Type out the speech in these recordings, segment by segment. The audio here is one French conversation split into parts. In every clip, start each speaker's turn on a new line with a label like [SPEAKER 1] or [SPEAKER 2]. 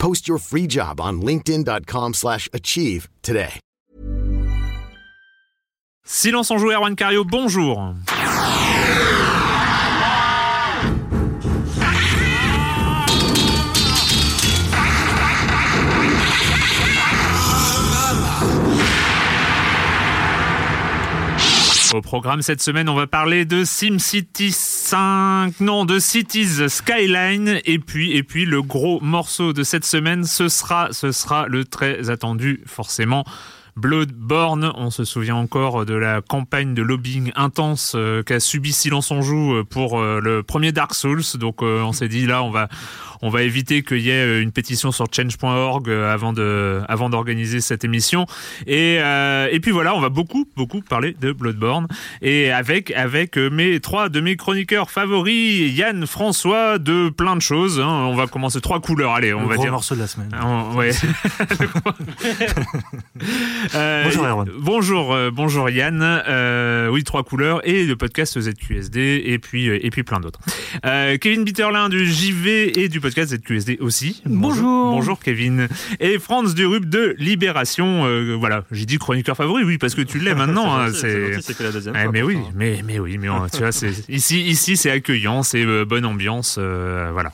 [SPEAKER 1] Post your free job on linkedin.com/achieve slash achieve today.
[SPEAKER 2] Silence en joue, Erwan Cario, bonjour. Au programme cette semaine, on va parler de SimCity 5, non, de Cities Skyline, et puis, et puis le gros morceau de cette semaine, ce sera, ce sera le très attendu, forcément, Bloodborne, on se souvient encore de la campagne de lobbying intense euh, qu'a subi Silence on joue euh, pour euh, le premier Dark Souls. Donc euh, on s'est dit là on va on va éviter qu'il y ait une pétition sur change.org avant de avant d'organiser cette émission. Et euh, et puis voilà, on va beaucoup beaucoup parler de Bloodborne et avec avec mes trois de mes chroniqueurs favoris, Yann, François, de plein de choses. hein. On va commencer trois couleurs. Allez, on
[SPEAKER 3] le
[SPEAKER 2] va
[SPEAKER 3] gros
[SPEAKER 2] dire.
[SPEAKER 3] morceau de la semaine.
[SPEAKER 2] On- ouais. Euh,
[SPEAKER 3] Bonjour, Erwan.
[SPEAKER 2] Bonjour, euh, bonjour Yann. Euh, oui, trois couleurs et le podcast ZQSD et puis et puis plein d'autres. Euh, Kevin Bitterlin du JV et du podcast ZQSD aussi.
[SPEAKER 3] Bonjour.
[SPEAKER 2] Bonjour Kevin. Et Franz Durub de Libération. Euh, voilà, j'ai dit chroniqueur favori, oui, parce que tu l'es maintenant. hein, c'est
[SPEAKER 3] c'est que la deuxième fois,
[SPEAKER 2] mais oui, mais mais oui, mais tu vois, c'est ici ici c'est accueillant, c'est euh, bonne ambiance, euh, voilà.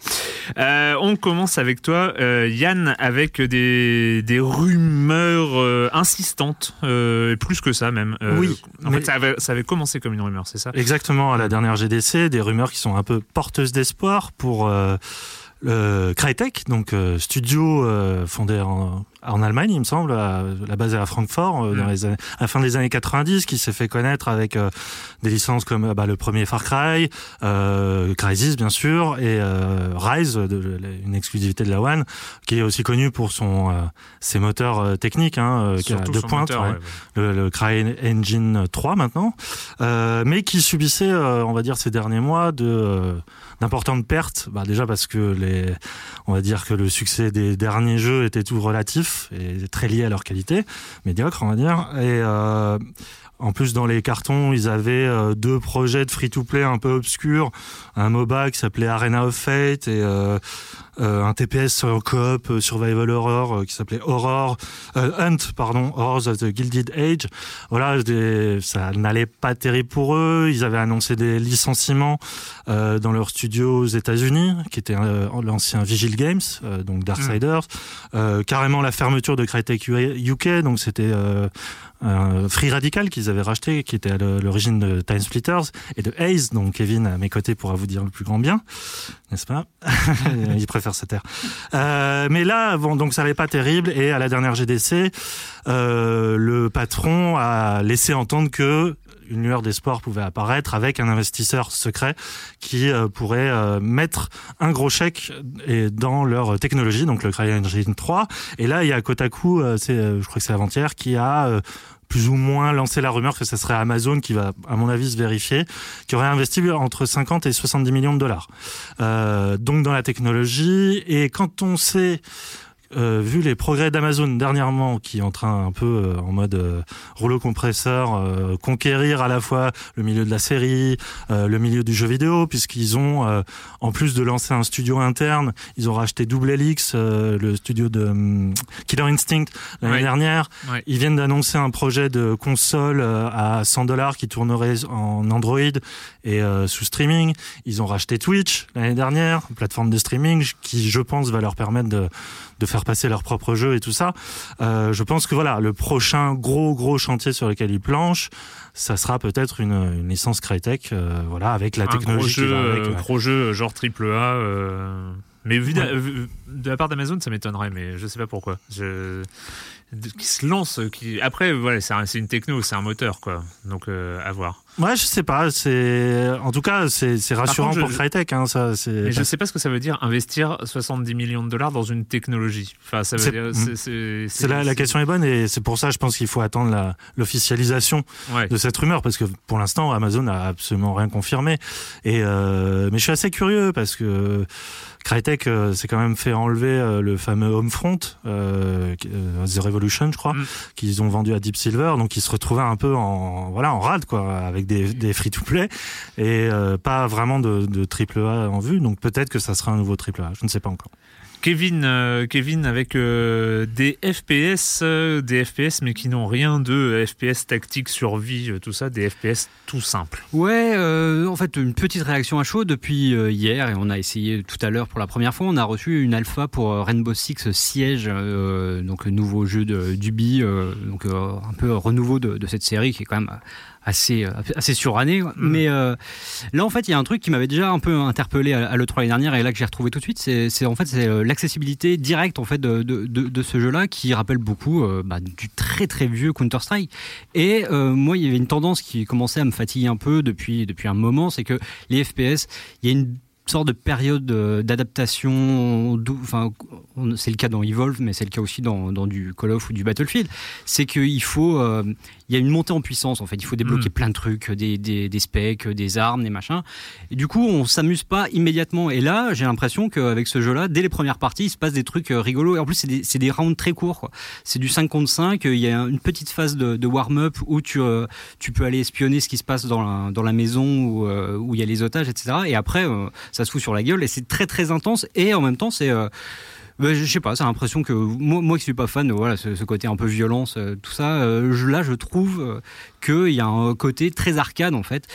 [SPEAKER 2] Euh, on commence avec toi, euh, Yann, avec des des rumeurs euh, insistantes, euh, plus que ça même. Euh,
[SPEAKER 3] Oui,
[SPEAKER 2] en
[SPEAKER 3] mais-
[SPEAKER 2] fait, ça avait, ça avait commencé comme une rumeur, c'est ça?
[SPEAKER 3] Exactement, à la dernière GDC, des rumeurs qui sont un peu porteuses d'espoir pour euh, Crytek, donc euh, studio euh, fondé en, en Allemagne, il me semble, à, la base est à Francfort, euh, dans
[SPEAKER 2] Mm.
[SPEAKER 3] les années, à la fin des années 90, qui s'est fait connaître avec euh, des licences comme euh, bah, le premier Far Cry, Crysis bien sûr, et Rise, de, de- une exclusivité de la One, qui est aussi connu pour son ses moteurs techniques, hein, qui a
[SPEAKER 2] Surtout
[SPEAKER 3] deux
[SPEAKER 2] son
[SPEAKER 3] pointes.
[SPEAKER 2] moteur,
[SPEAKER 3] ouais
[SPEAKER 2] ouais, ouais.
[SPEAKER 3] le, le Cry Engine 3 maintenant, mais qui subissait, on va dire, ces derniers mois de d'importantes pertes. Bah, déjà parce que les, on va dire que le succès des derniers jeux était tout relatif et très lié à leur qualité, médiocre, on va dire. Et euh, en plus, dans les cartons, ils avaient euh, deux projets de free-to-play un peu obscurs, un MOBA qui s'appelait Arena of Fate et euh, euh, un TPS en coop survival horror qui s'appelait Horror Hunt, pardon, Horrors of the Gilded Age. Voilà, des- ça n'allait pas terrible pour eux. Ils avaient annoncé des licenciements dans leur studio aux États-Unis, qui était l'ancien Vigil Games, donc Darksiders. Euh, carrément la fermeture de Crytek UK, donc c'était un Free Radical qu'ils avaient racheté, qui était à l'origine de Time Splitters et de Haze. Donc Kevin à mes côtés pourra vous dire le plus grand bien, n'est-ce pas? Il préfère se taire. Euh, mais là, bon, donc ça n'allait pas terrible. Et à la dernière GDC, euh, le patron a laissé entendre que une lueur d'espoir pouvait apparaître avec un investisseur secret qui pourrait mettre un gros chèque dans leur technologie, donc le CryEngine 3. Et là, il y a Kotaku, je crois que c'est avant-hier, qui a plus ou moins lancé la rumeur que ce serait Amazon qui va, à mon avis, se vérifier, qui aurait investi entre 50 et 70 millions de dollars. Euh, donc dans la technologie. Et quand on sait euh, vu les progrès d'Amazon dernièrement, qui est en train un peu euh, en mode euh, rouleau compresseur conquérir à la fois le milieu de la série, le milieu du jeu vidéo, puisqu'ils ont, en plus de lancer un studio interne, ils ont racheté Double Helix, le studio de um, Killer Instinct l'année dernière. Ils viennent d'annoncer un projet de console à 100 dollars qui tournerait en Android et sous streaming. Ils ont racheté Twitch l'année dernière, plateforme de streaming qui, je pense, va leur permettre de de faire passer leur propre jeu et tout ça. Euh, je pense que voilà, le prochain gros gros chantier sur lequel ils planchent, ça sera peut-être une, une, licence Crytek, euh, voilà, avec la technologie.
[SPEAKER 2] Gros jeu,
[SPEAKER 3] avec,
[SPEAKER 2] euh, gros jeu genre triple A. Euh, mais vu de, de, la part d'Amazon, ça m'étonnerait, mais je sais pas pourquoi. Je qui se lance, qui après voilà, c'est une techno, c'est un moteur quoi. Donc euh, à voir.
[SPEAKER 3] Ouais, je sais pas. C'est en tout cas c'est rassurant contre, pour Crytek. Hein, ça,
[SPEAKER 2] mais je sais pas ce que ça veut dire investir 70 millions de dollars dans une technologie. Enfin, ça veut dire.
[SPEAKER 3] C'est la, la question est bonne et c'est pour ça je pense qu'il faut attendre l'officialisation de cette rumeur parce que pour l'instant Amazon a absolument rien confirmé. Et euh, mais je suis assez curieux parce que Crytek euh, s'est quand même fait enlever euh, le fameux Homefront, euh, euh, The Revolution, je crois, mm. qu'ils ont vendu à Deep Silver. Donc ils se retrouvaient un peu en voilà en rade quoi, avec des, des free-to-play et pas vraiment de, de triple A en vue. Donc peut-être que ça sera un nouveau triple A. Je ne sais pas encore.
[SPEAKER 2] Kevin, euh, Kevin avec euh, des FPS, euh, des FPS mais qui n'ont rien de FPS tactique, survie, tout ça, des FPS tout simples.
[SPEAKER 4] Ouais, en fait une petite réaction à chaud depuis hier et on a essayé tout à l'heure pour la première fois. On a reçu une alpha pour Rainbow Six Siege, donc le nouveau jeu d'Ubi, donc un peu renouveau de, de, cette série qui est quand même assez euh, assez suranné. Mm. Mais euh, là, en fait, il y a un truc qui m'avait déjà un peu interpellé à, l'E3 l'année dernière et là que j'ai retrouvé tout de suite, c'est en fait c'est euh, l'accessibilité directe en fait de, de, de, ce jeu-là qui rappelle beaucoup bah, du très très vieux Counter Strike. Et moi, il y avait une tendance qui commençait à me fatiguer un peu depuis depuis un moment, c'est que les FPS, il y a une sorte de période d'adaptation. Enfin, c'est le cas dans Evolve, mais c'est le cas aussi dans, dans, du Call of ou du Battlefield. C'est qu'il faut il y a une montée en puissance en fait. Il faut débloquer mm. plein de trucs, des, des, des, specs, des armes, des machins. Et du coup, on s'amuse pas immédiatement. Et là, j'ai l'impression qu'avec ce jeu-là, dès les premières parties, il se passe des trucs euh, rigolos. Et en plus, c'est des, des, rounds très courts. C'est du 5 contre 5. Il y a une petite phase de, de warm-up où tu, euh, tu peux aller espionner ce qui se passe dans la, dans la maison où, euh, où il y a les otages, etc. Et après, ça se fout sur la gueule. Et c'est très très intense. Et en même temps, c'est bah, je sais pas, c'est l'impression que moi, qui suis pas fan, voilà, ce, côté un peu violence, tout ça, euh, là je trouve euh, qu'il y a un côté très arcade en fait,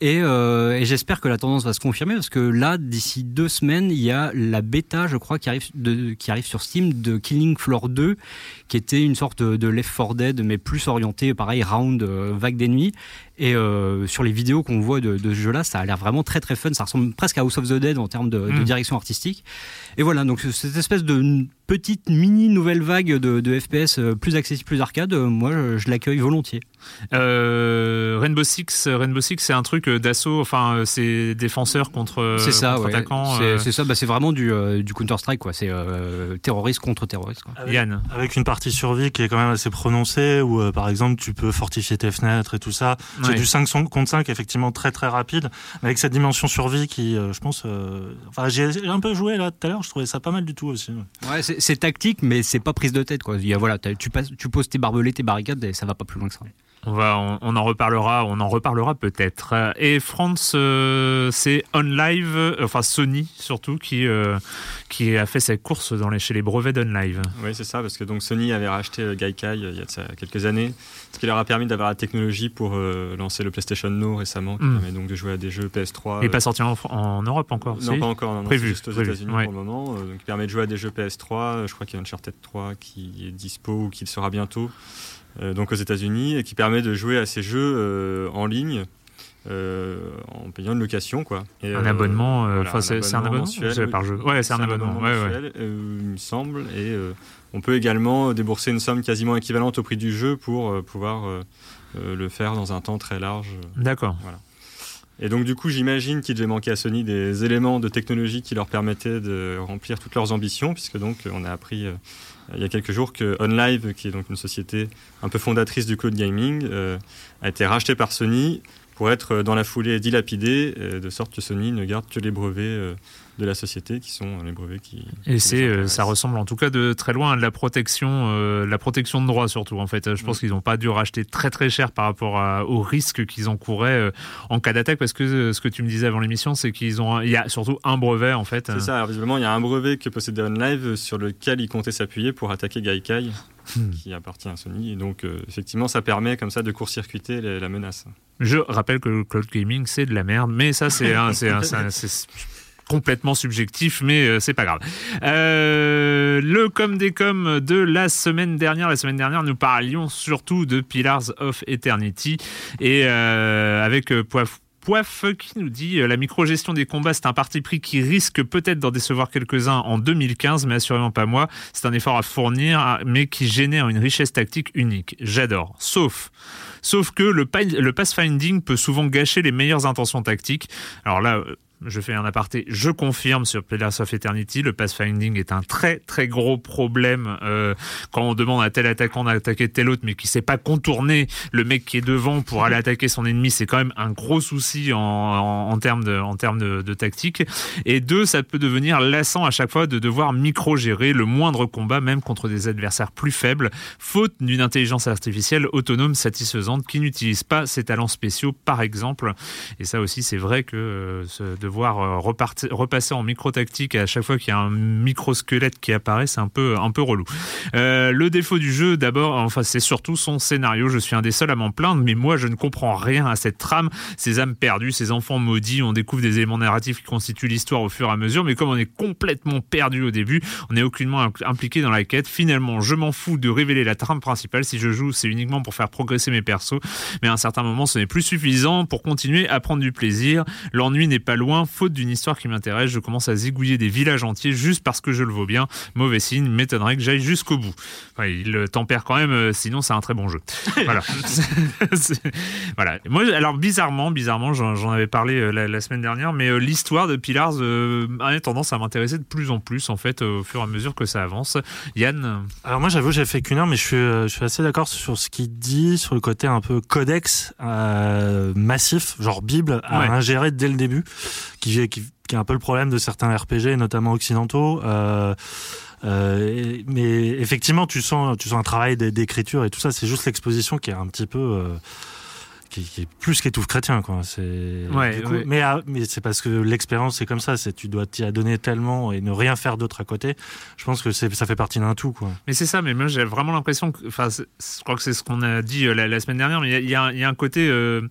[SPEAKER 4] et, euh, et j'espère que la tendance va se confirmer parce que là, d'ici deux semaines, il y a la bêta, je crois, qui arrive, de, qui arrive sur Steam de Killing Floor 2, qui était une sorte de Left 4 Dead, mais plus orienté, pareil, round, vague d'ennemis. Et euh, sur les vidéos qu'on voit de, de ce jeu-là, ça a l'air vraiment très très fun. Ça ressemble presque à House of the Dead en termes de, de hmm. direction artistique. Et voilà, donc cette espèce de petite mini nouvelle vague de, de FPS euh, plus accessible, plus arcade, euh, moi je, l'accueille volontiers.
[SPEAKER 2] Euh, Rainbow Six, Rainbow Six, c'est un truc d'assaut. Enfin, c'est défenseur contre,
[SPEAKER 4] c'est ça,
[SPEAKER 2] contre attaquant.
[SPEAKER 4] C'est ça, bah, c'est vraiment du, du Counter Strike, quoi. C'est terroriste contre terroriste. Quoi.
[SPEAKER 3] Avec, Yann, avec une partie survie qui est quand même assez prononcée, où par exemple tu peux fortifier tes fenêtres et tout ça. C'est du 5 contre 5 effectivement très très rapide, mais avec cette dimension survie qui, je pense, enfin j'ai un peu joué là tout à l'heure, je trouvais ça pas mal du tout aussi.
[SPEAKER 4] Ouais, c'est tactique, mais c'est pas prise de tête. Quoi. Il y a, voilà, tu, passes, tu poses tes barbelés, tes barricades, et ça va pas plus loin que ça.
[SPEAKER 2] On, va, on, en reparlera, on en reparlera peut-être. Et France, euh, c'est OnLive, euh, enfin Sony surtout, qui, euh, qui a fait sa course dans les, chez les brevets d'OnLive.
[SPEAKER 5] Oui, c'est ça, parce que donc Sony avait racheté Gaikai il y a quelques années, ce qui leur a permis d'avoir la technologie pour lancer le PlayStation No récemment, qui hmm. permet donc de jouer à des jeux PS3.
[SPEAKER 2] Et pas sorti en, en, Europe encore
[SPEAKER 5] Non, pas encore, non,
[SPEAKER 2] prévu.
[SPEAKER 5] Juste aux États-Unis pour le moment. donc, qui permet de jouer à des jeux PS3. Je crois qu'il y a Uncharted 3 qui est dispo ou qui le sera bientôt. Euh, donc aux États-Unis, et qui permet de jouer à ces jeux euh, en ligne en payant une location quoi.
[SPEAKER 2] un abonnement, enfin c'est un abonnement mensuel, par jeu. Ouais, c'est un, abonnement. mensuel,
[SPEAKER 5] il me semble, et on peut également débourser une somme quasiment équivalente au prix du jeu pour pouvoir le faire dans un temps très large.
[SPEAKER 2] D'accord.
[SPEAKER 5] Voilà. Et donc du coup, j'imagine qu'il devait manquer à Sony des éléments de technologie qui leur permettaient de remplir toutes leurs ambitions, puisque donc on a appris euh, il y a quelques jours que OnLive, qui est donc une société un peu fondatrice du cloud gaming, euh, a été rachetée par Sony pour être dans la foulée dilapidée, euh, de sorte que Sony ne garde que les brevets de la société, qui sont les brevets qui.
[SPEAKER 2] Et c'est, euh, ça ressemble en tout cas de très loin à de la protection, euh, la protection de droit surtout. En fait, je pense qu'ils n'ont pas dû racheter très très cher par rapport au risque qu'ils encouraient euh, en cas d'attaque, parce que ce que tu me disais avant l'émission, c'est qu'ils ont, il y a surtout un brevet en fait.
[SPEAKER 5] C'est ça. Alors, visiblement, il y a un brevet que possédait OnLive sur lequel ils comptaient s'appuyer pour attaquer Gaikai. Hmm. qui appartient à Sony. Et donc, effectivement, ça permet comme ça de court-circuiter la menace.
[SPEAKER 2] Je rappelle que le cloud gaming, c'est de la merde, mais ça, c'est complètement subjectif, mais euh, c'est pas grave. Euh, le com des coms de la semaine dernière. La semaine dernière, nous parlions surtout de Pillars of Eternity et euh, avec Poif Poif qui nous dit la micro-gestion des combats, c'est un parti pris qui risque peut-être d'en décevoir quelques-uns en 2015, mais assurément pas moi. C'est un effort à fournir, mais qui génère une richesse tactique unique. J'adore. Sauf, sauf que le, le pathfinding peut souvent gâcher les meilleures intentions tactiques. Alors là, je fais un aparté, je confirme sur Pillars of Eternity, le pathfinding est un très très gros problème euh, quand on demande à tel attaquant d'attaquer tel autre mais qui sait pas contourner le mec qui est devant pour aller attaquer son ennemi, c'est quand même un gros souci en, en, termes, de, en termes de, de, tactique. Et deux, ça peut devenir lassant à chaque fois de devoir micro-gérer le moindre combat, même contre des adversaires plus faibles, faute d'une intelligence artificielle autonome satisfaisante qui n'utilise pas ses talents spéciaux par exemple. Et ça aussi c'est vrai que euh, ce, devoir euh, repasser en micro-tactique à chaque fois qu'il y a un micro-squelette qui apparaît, c'est un peu, un peu relou. Euh, le défaut du jeu, d'abord, enfin, c'est surtout son scénario. Je suis un des seuls à m'en plaindre, mais moi, je ne comprends rien à cette trame. Ces âmes perdues, ces enfants maudits, on découvre des éléments narratifs qui constituent l'histoire au fur et à mesure, mais comme on est complètement perdu au début, on n'est aucunement impliqué dans la quête. Finalement, je m'en fous de révéler la trame principale. Si je joue, c'est uniquement pour faire progresser mes persos, mais à un certain moment, ce n'est plus suffisant pour continuer à prendre du plaisir. L'ennui n'est pas loin faute d'une histoire qui m'intéresse, je commence à zigouiller des villages entiers juste parce que je le vaux bien. Mauvais signe, m'étonnerait que j'aille jusqu'au bout. il tempère quand même, euh, sinon c'est un très bon jeu. voilà. voilà. Moi, alors bizarrement, bizarrement, j'en avais parlé euh, la, semaine dernière, mais euh, l'histoire de Pillars a tendance à m'intéresser de plus en plus en fait au fur et à mesure que ça avance. Yann?
[SPEAKER 3] Alors moi, j'avoue, j'ai fait qu'une heure, mais je suis, je suis assez d'accord sur ce qu'il dit, sur le côté un peu codex massif, genre Bible, à ingérer dès le début qui, qui, qui, est un peu le problème de certains RPG, notamment occidentaux. Euh, euh, mais effectivement, tu sens, tu sens un travail d'écriture et tout ça. C'est juste l'exposition qui est un petit peu. Euh, qui, qui, est plus qu'étouffe chrétien quoi c'est
[SPEAKER 2] ouais,
[SPEAKER 3] mais ah, mais c'est parce que l'expérience c'est comme ça c'est tu dois t'y adonner tellement et ne rien faire d'autre à côté je pense que ça fait partie d'un tout quoi
[SPEAKER 2] mais c'est ça mais moi j'ai vraiment l'impression que enfin je crois que c'est ce qu'on a dit la, semaine dernière mais il y, y, y a, un côté euh,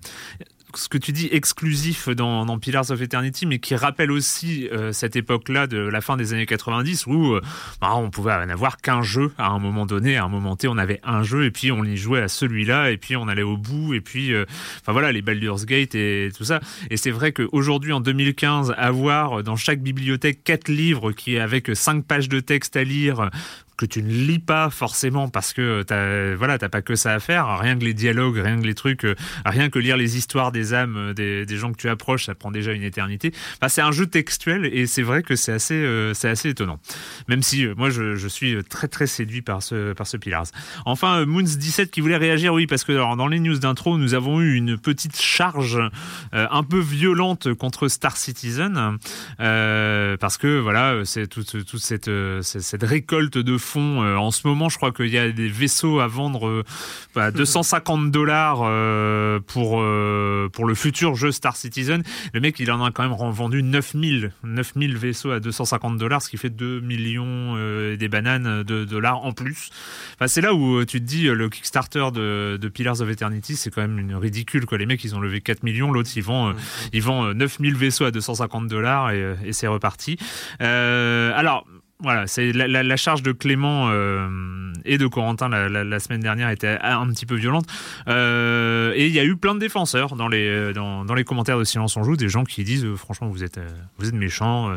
[SPEAKER 2] ce que tu dis exclusif dans, Pillars of Eternity, mais qui rappelle aussi euh, cette époque-là de la fin des années 90 où euh, bah, on pouvait en avoir qu'un jeu à un moment donné, à un moment T, on avait un jeu et puis on y jouait à celui-là et puis on allait au bout et puis, euh, enfin voilà, les Baldur's Gate et tout ça. Et c'est vrai qu'aujourd'hui, en 2015, avoir dans chaque bibliothèque quatre livres qui avec cinq pages de texte à lire que tu ne lis pas forcément parce que t'as voilà t'as pas que ça à faire. Rien que les dialogues rien que les trucs euh, rien que lire les histoires des âmes euh, des, des gens que tu approches ça prend déjà une éternité. Enfin, c'est un jeu textuel et c'est vrai que c'est assez euh, c'est assez étonnant. Même si moi je, je, suis très très séduit par ce par ce Pillars. Enfin Moons 17 qui voulait réagir oui parce que alors, dans les news d'intro nous avons eu une petite charge un peu violente contre Star Citizen parce que voilà c'est toute, toute cette, cette récolte de fond. Euh, en ce moment, je crois qu'il y a des vaisseaux à vendre à euh, 250 bah, dollars euh, pour, pour le futur jeu Star Citizen. Le mec, il en a quand même vendu 9000, 9000 vaisseaux à 250 dollars, ce qui fait 2 millions et des bananes de dollars en plus. Enfin, c'est là où tu te dis, le Kickstarter de, de Pillars of Eternity, c'est quand même une ridicule. Quoi. Les mecs, ils ont levé 4 millions, l'autre, ils vendent, ils vendent 9000 vaisseaux à 250 dollars et, et c'est reparti. alors, voilà, c'est la, charge de Clément euh, et de Corentin la, semaine dernière était un petit peu violente. et il y a eu plein de défenseurs dans les, dans, dans, les commentaires de Silence on Joue, des gens qui disent franchement vous êtes, vous êtes méchants,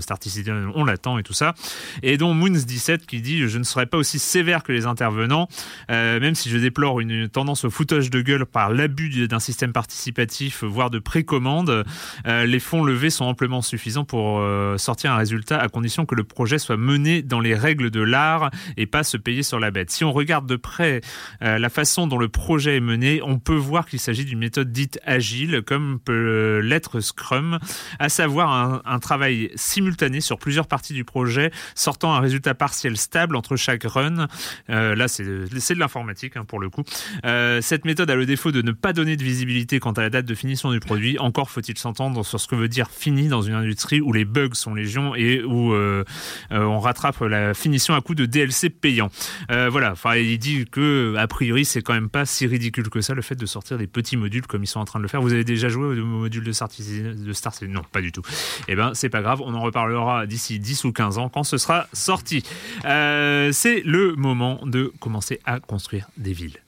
[SPEAKER 2] on l'attend et tout ça. Et dont Moons17 qui dit je ne serai pas aussi sévère que les intervenants, même si je déplore une tendance au foutage de gueule par l'abus d'un système participatif, voire de précommande. les fonds levés sont amplement suffisants pour sortir un résultat à condition que le projet soit mené dans les règles de l'art et pas se payer sur la bête. Si on regarde de près euh, la façon dont le projet est mené, on peut voir qu'il s'agit d'une méthode dite agile, comme peut l'être Scrum, à savoir un, travail simultané sur plusieurs parties du projet, sortant un résultat partiel stable entre chaque run. Euh, là, c'est de l'informatique hein, pour le coup. Euh, cette méthode a le défaut de ne pas donner de visibilité quant à la date de finition du produit. Encore faut-il s'entendre sur ce que veut dire fini dans une industrie où les bugs sont légion et où on rattrape la finition à coup de DLC payant. Euh, voilà, enfin, il dit que a priori c'est quand même pas si ridicule que ça le fait de sortir des petits modules comme ils sont en train de le faire. Vous avez déjà joué au module de Star, de Non, pas du tout. Eh ben, c'est pas grave, on en reparlera d'ici 10 ou 15 ans quand ce sera sorti. Euh, c'est le moment de commencer à construire des villes.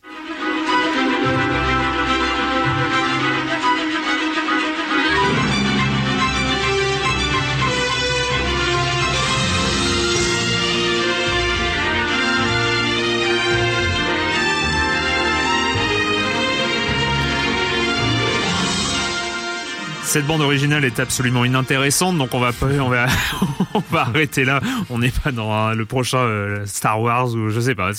[SPEAKER 2] Cette bande originale est absolument inintéressante, donc on va on va, on va arrêter là. On n'est pas dans le prochain euh, Star Wars ou je sais pas.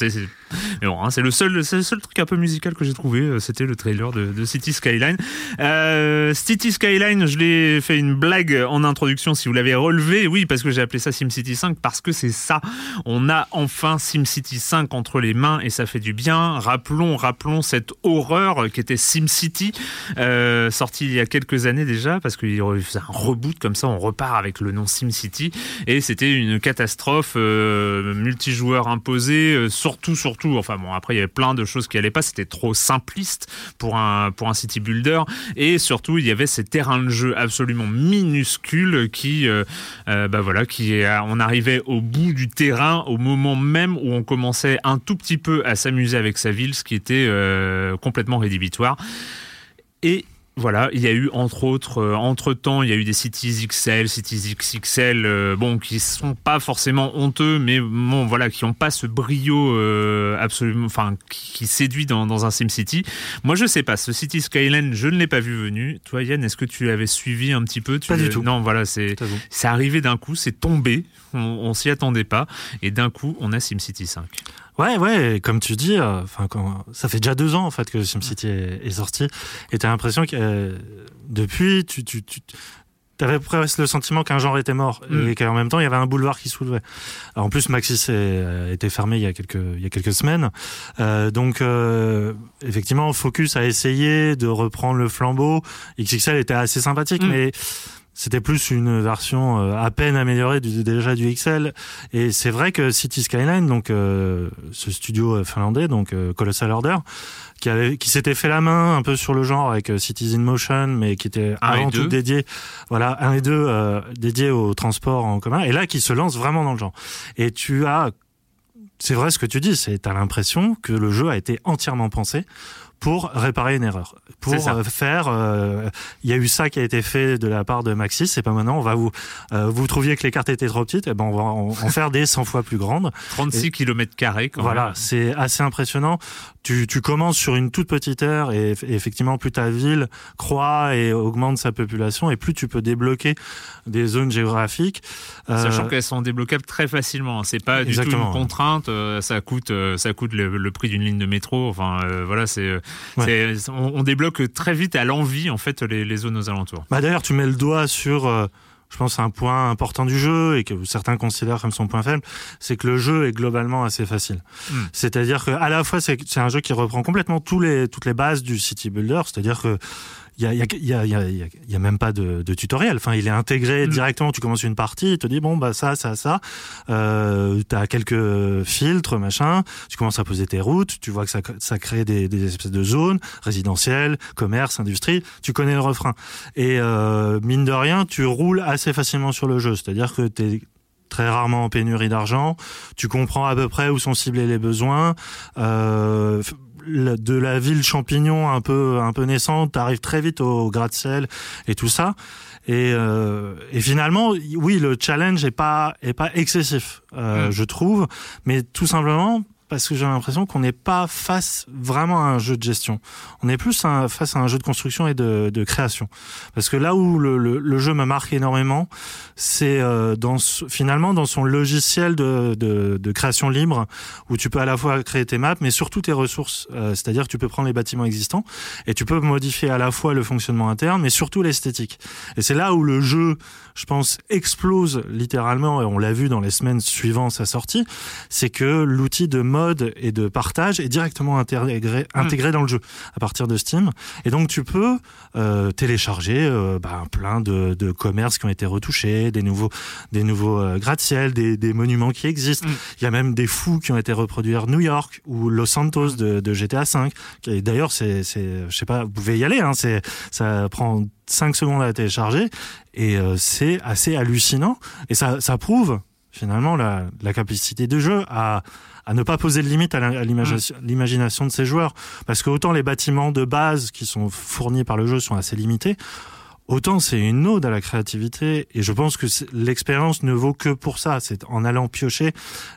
[SPEAKER 2] Mais bon, hein, c'est le seul, le seul truc un peu musical que j'ai trouvé. Euh, c'était le trailer de, City Skyline. Euh, City Skyline, je l'ai fait une blague en introduction si vous l'avez relevé. Oui, parce que j'ai appelé ça SimCity 5 parce que c'est ça. On a enfin SimCity 5 entre les mains et ça fait du bien. Rappelons, rappelons cette horreur qui était SimCity, euh, sorti il y a quelques années déjà parce qu'il faisait un reboot comme ça. On repart avec le nom SimCity et c'était une catastrophe euh, multijoueur imposé, euh, surtout, Enfin bon, après il y avait plein de choses qui allaient pas. C'était trop simpliste pour un pour un city builder. Et surtout, il y avait ces terrains de jeu absolument minuscules qui, euh, euh, bah voilà, qui on arrivait au bout du terrain au moment même où on commençait un tout petit peu à s'amuser avec sa ville, ce qui était euh, complètement rédhibitoire. Et voilà, il y a eu entre autres, euh, entre temps, il y a eu des Cities XL, Cities XXL, euh, bon, qui sont pas forcément honteux, mais bon, voilà, qui ont pas ce brio euh, absolument, enfin, qui, séduit dans, dans un SimCity. Moi, je sais pas, ce City Skyline, je ne l'ai pas vu venu. Toi, Yann, est-ce que tu avais suivi un petit peu?
[SPEAKER 3] Pas du tout.
[SPEAKER 2] Non, voilà, c'est, c'est arrivé d'un coup, c'est tombé, on, on s'y attendait pas, et d'un coup, on a SimCity 5.
[SPEAKER 3] Ouais, ouais, comme tu dis, euh, enfin, ça fait déjà deux ans en fait que SimCity est, est sorti, et t'as l'impression que euh, depuis, tu, tu, tu T'avais presque le sentiment qu'un genre était mort mm. et qu'en même temps il y avait un boulevard qui soulevait. Alors, en plus, Maxis a été fermé il y a quelques il y a quelques semaines, euh, donc euh, effectivement, Focus a essayé de reprendre le flambeau. XXL était assez sympathique, mm. mais c'était plus une version euh, à peine améliorée du, déjà du XL. Et c'est vrai que City Skyline, donc euh, ce studio finlandais, donc euh, Colossal Order, qui avait, qui s'était fait la main un peu sur le genre avec Cities in Motion, mais qui était avant tout dédié, voilà, un et deux dédié au transport en commun. Et là, qui se lance vraiment dans le genre. Et tu as, c'est vrai ce que tu dis, c'est t'as l'impression que le jeu a été entièrement pensé pour réparer une erreur. Pour euh, faire, euh, il y a eu ça qui a été fait de la part de Maxis, c'est pas maintenant, on va vous, euh, vous trouviez que les cartes étaient trop petites, et ben on va en, faire des 100 fois plus grandes.
[SPEAKER 2] 36 km carrés
[SPEAKER 3] Voilà, c'est assez impressionnant. Tu, tu commences sur une toute petite aire et, effectivement plus ta ville croît et augmente sa population et plus tu peux débloquer des zones géographiques.
[SPEAKER 2] Sachant qu'elles sont débloquables très facilement, hein. c'est pas du tout une contrainte, ça coûte, ça coûte le, le prix d'une ligne de métro. Enfin voilà, c'est on, débloque très vite à l'envie en fait les, zones aux alentours.
[SPEAKER 3] Bah d'ailleurs, tu mets le doigt sur euh, je pense un point important du jeu et que certains considèrent comme son point faible, c'est que le jeu est globalement assez facile. Hmm. C'est-à-dire que à la fois c'est un jeu qui reprend complètement tous les toutes les bases du city builder, c'est-à-dire que il y a, y, a, y, a, y a, même pas de, de, tutoriel. Enfin, il est intégré mm. directement. Tu commences une partie, il te dit bon bah ça, ça, ça. Euh, as quelques filtres, machin. Tu commences à poser tes routes. Tu vois que ça, ça crée des, des espèces de zones résidentielles, commerce, industrie. Tu connais le refrain. Et euh, mine de rien, tu roules assez facilement sur le jeu. C'est-à-dire que t'es très rarement en pénurie d'argent. Tu comprends à peu près où sont ciblés les besoins. Euh, de la ville champignon un peu un peu naissante, t'arrives très vite au gratte-ciel et tout ça. Et, euh, et, finalement, oui, le challenge est pas est pas excessif, euh, je trouve, mais tout simplement parce que j'ai l'impression qu'on n'est pas face vraiment à un jeu de gestion. On est plus face à un jeu de construction et de, création. Parce que là où le, jeu me marque énormément, c'est euh, finalement dans son logiciel de, création libre, où tu peux à la fois créer tes maps, mais surtout tes ressources. Euh, c'est-à-dire que tu peux prendre les bâtiments existants et tu peux modifier à la fois le fonctionnement interne, mais surtout l'esthétique. Et c'est là où le jeu, je pense, explose littéralement, et on l'a vu dans les semaines suivant sa sortie, c'est que l'outil de mode et de partage est directement intégré, hmm. intégré dans le jeu à partir de Steam. Et donc tu peux euh, télécharger euh, bah, plein de, de, commerces qui ont été retouchés, des nouveaux, des nouveaux euh, gratte-ciel, des, des, monuments qui existent. Hmm. Il y a même des fous qui ont été reproduits à New York ou Los Santos de, de GTA V. Et d'ailleurs, c'est, c'est, je sais pas, vous pouvez y aller. Hein, c'est, ça prend 5 secondes à télécharger et euh, c'est assez hallucinant. Et ça, ça prouve finalement la, la capacité de jeu à à ne pas poser de limite à mmh. l'imagination de ces joueurs. Parce que autant les bâtiments de base qui sont fournis par le jeu sont assez limités, autant c'est une ode à la créativité et je pense que l'expérience ne vaut que pour ça. C'est en allant piocher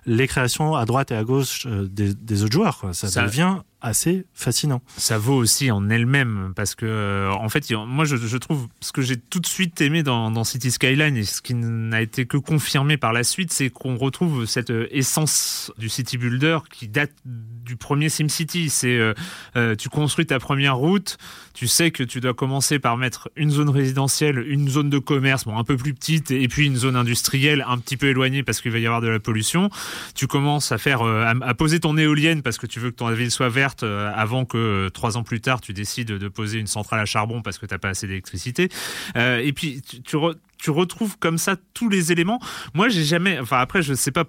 [SPEAKER 3] les créations à droite et à gauche euh, des, des autres joueurs. Quoi. Ça, ça devient assez fascinant.
[SPEAKER 2] Ça vaut aussi en elle-même parce que euh, en fait moi je, trouve ce que j'ai tout de suite aimé dans, City Skyline et ce qui n'a été que confirmé par la suite c'est qu'on retrouve cette euh, essence du city builder qui date du premier SimCity c'est euh, tu construis ta première route tu sais que tu dois commencer par mettre une zone résidentielle une zone de commerce bon un peu plus petite et puis une zone industrielle un petit peu éloignée parce qu'il va y avoir de la pollution tu commences à faire à, à poser ton éolienne parce que tu veux que ton ville soit verte euh, avant que euh, trois ans plus tard tu décides de poser une centrale à charbon parce que t'as pas assez d'électricité. Euh, et puis tu, tu, tu retrouves comme ça tous les éléments. Moi j'ai jamais, enfin après je sais pas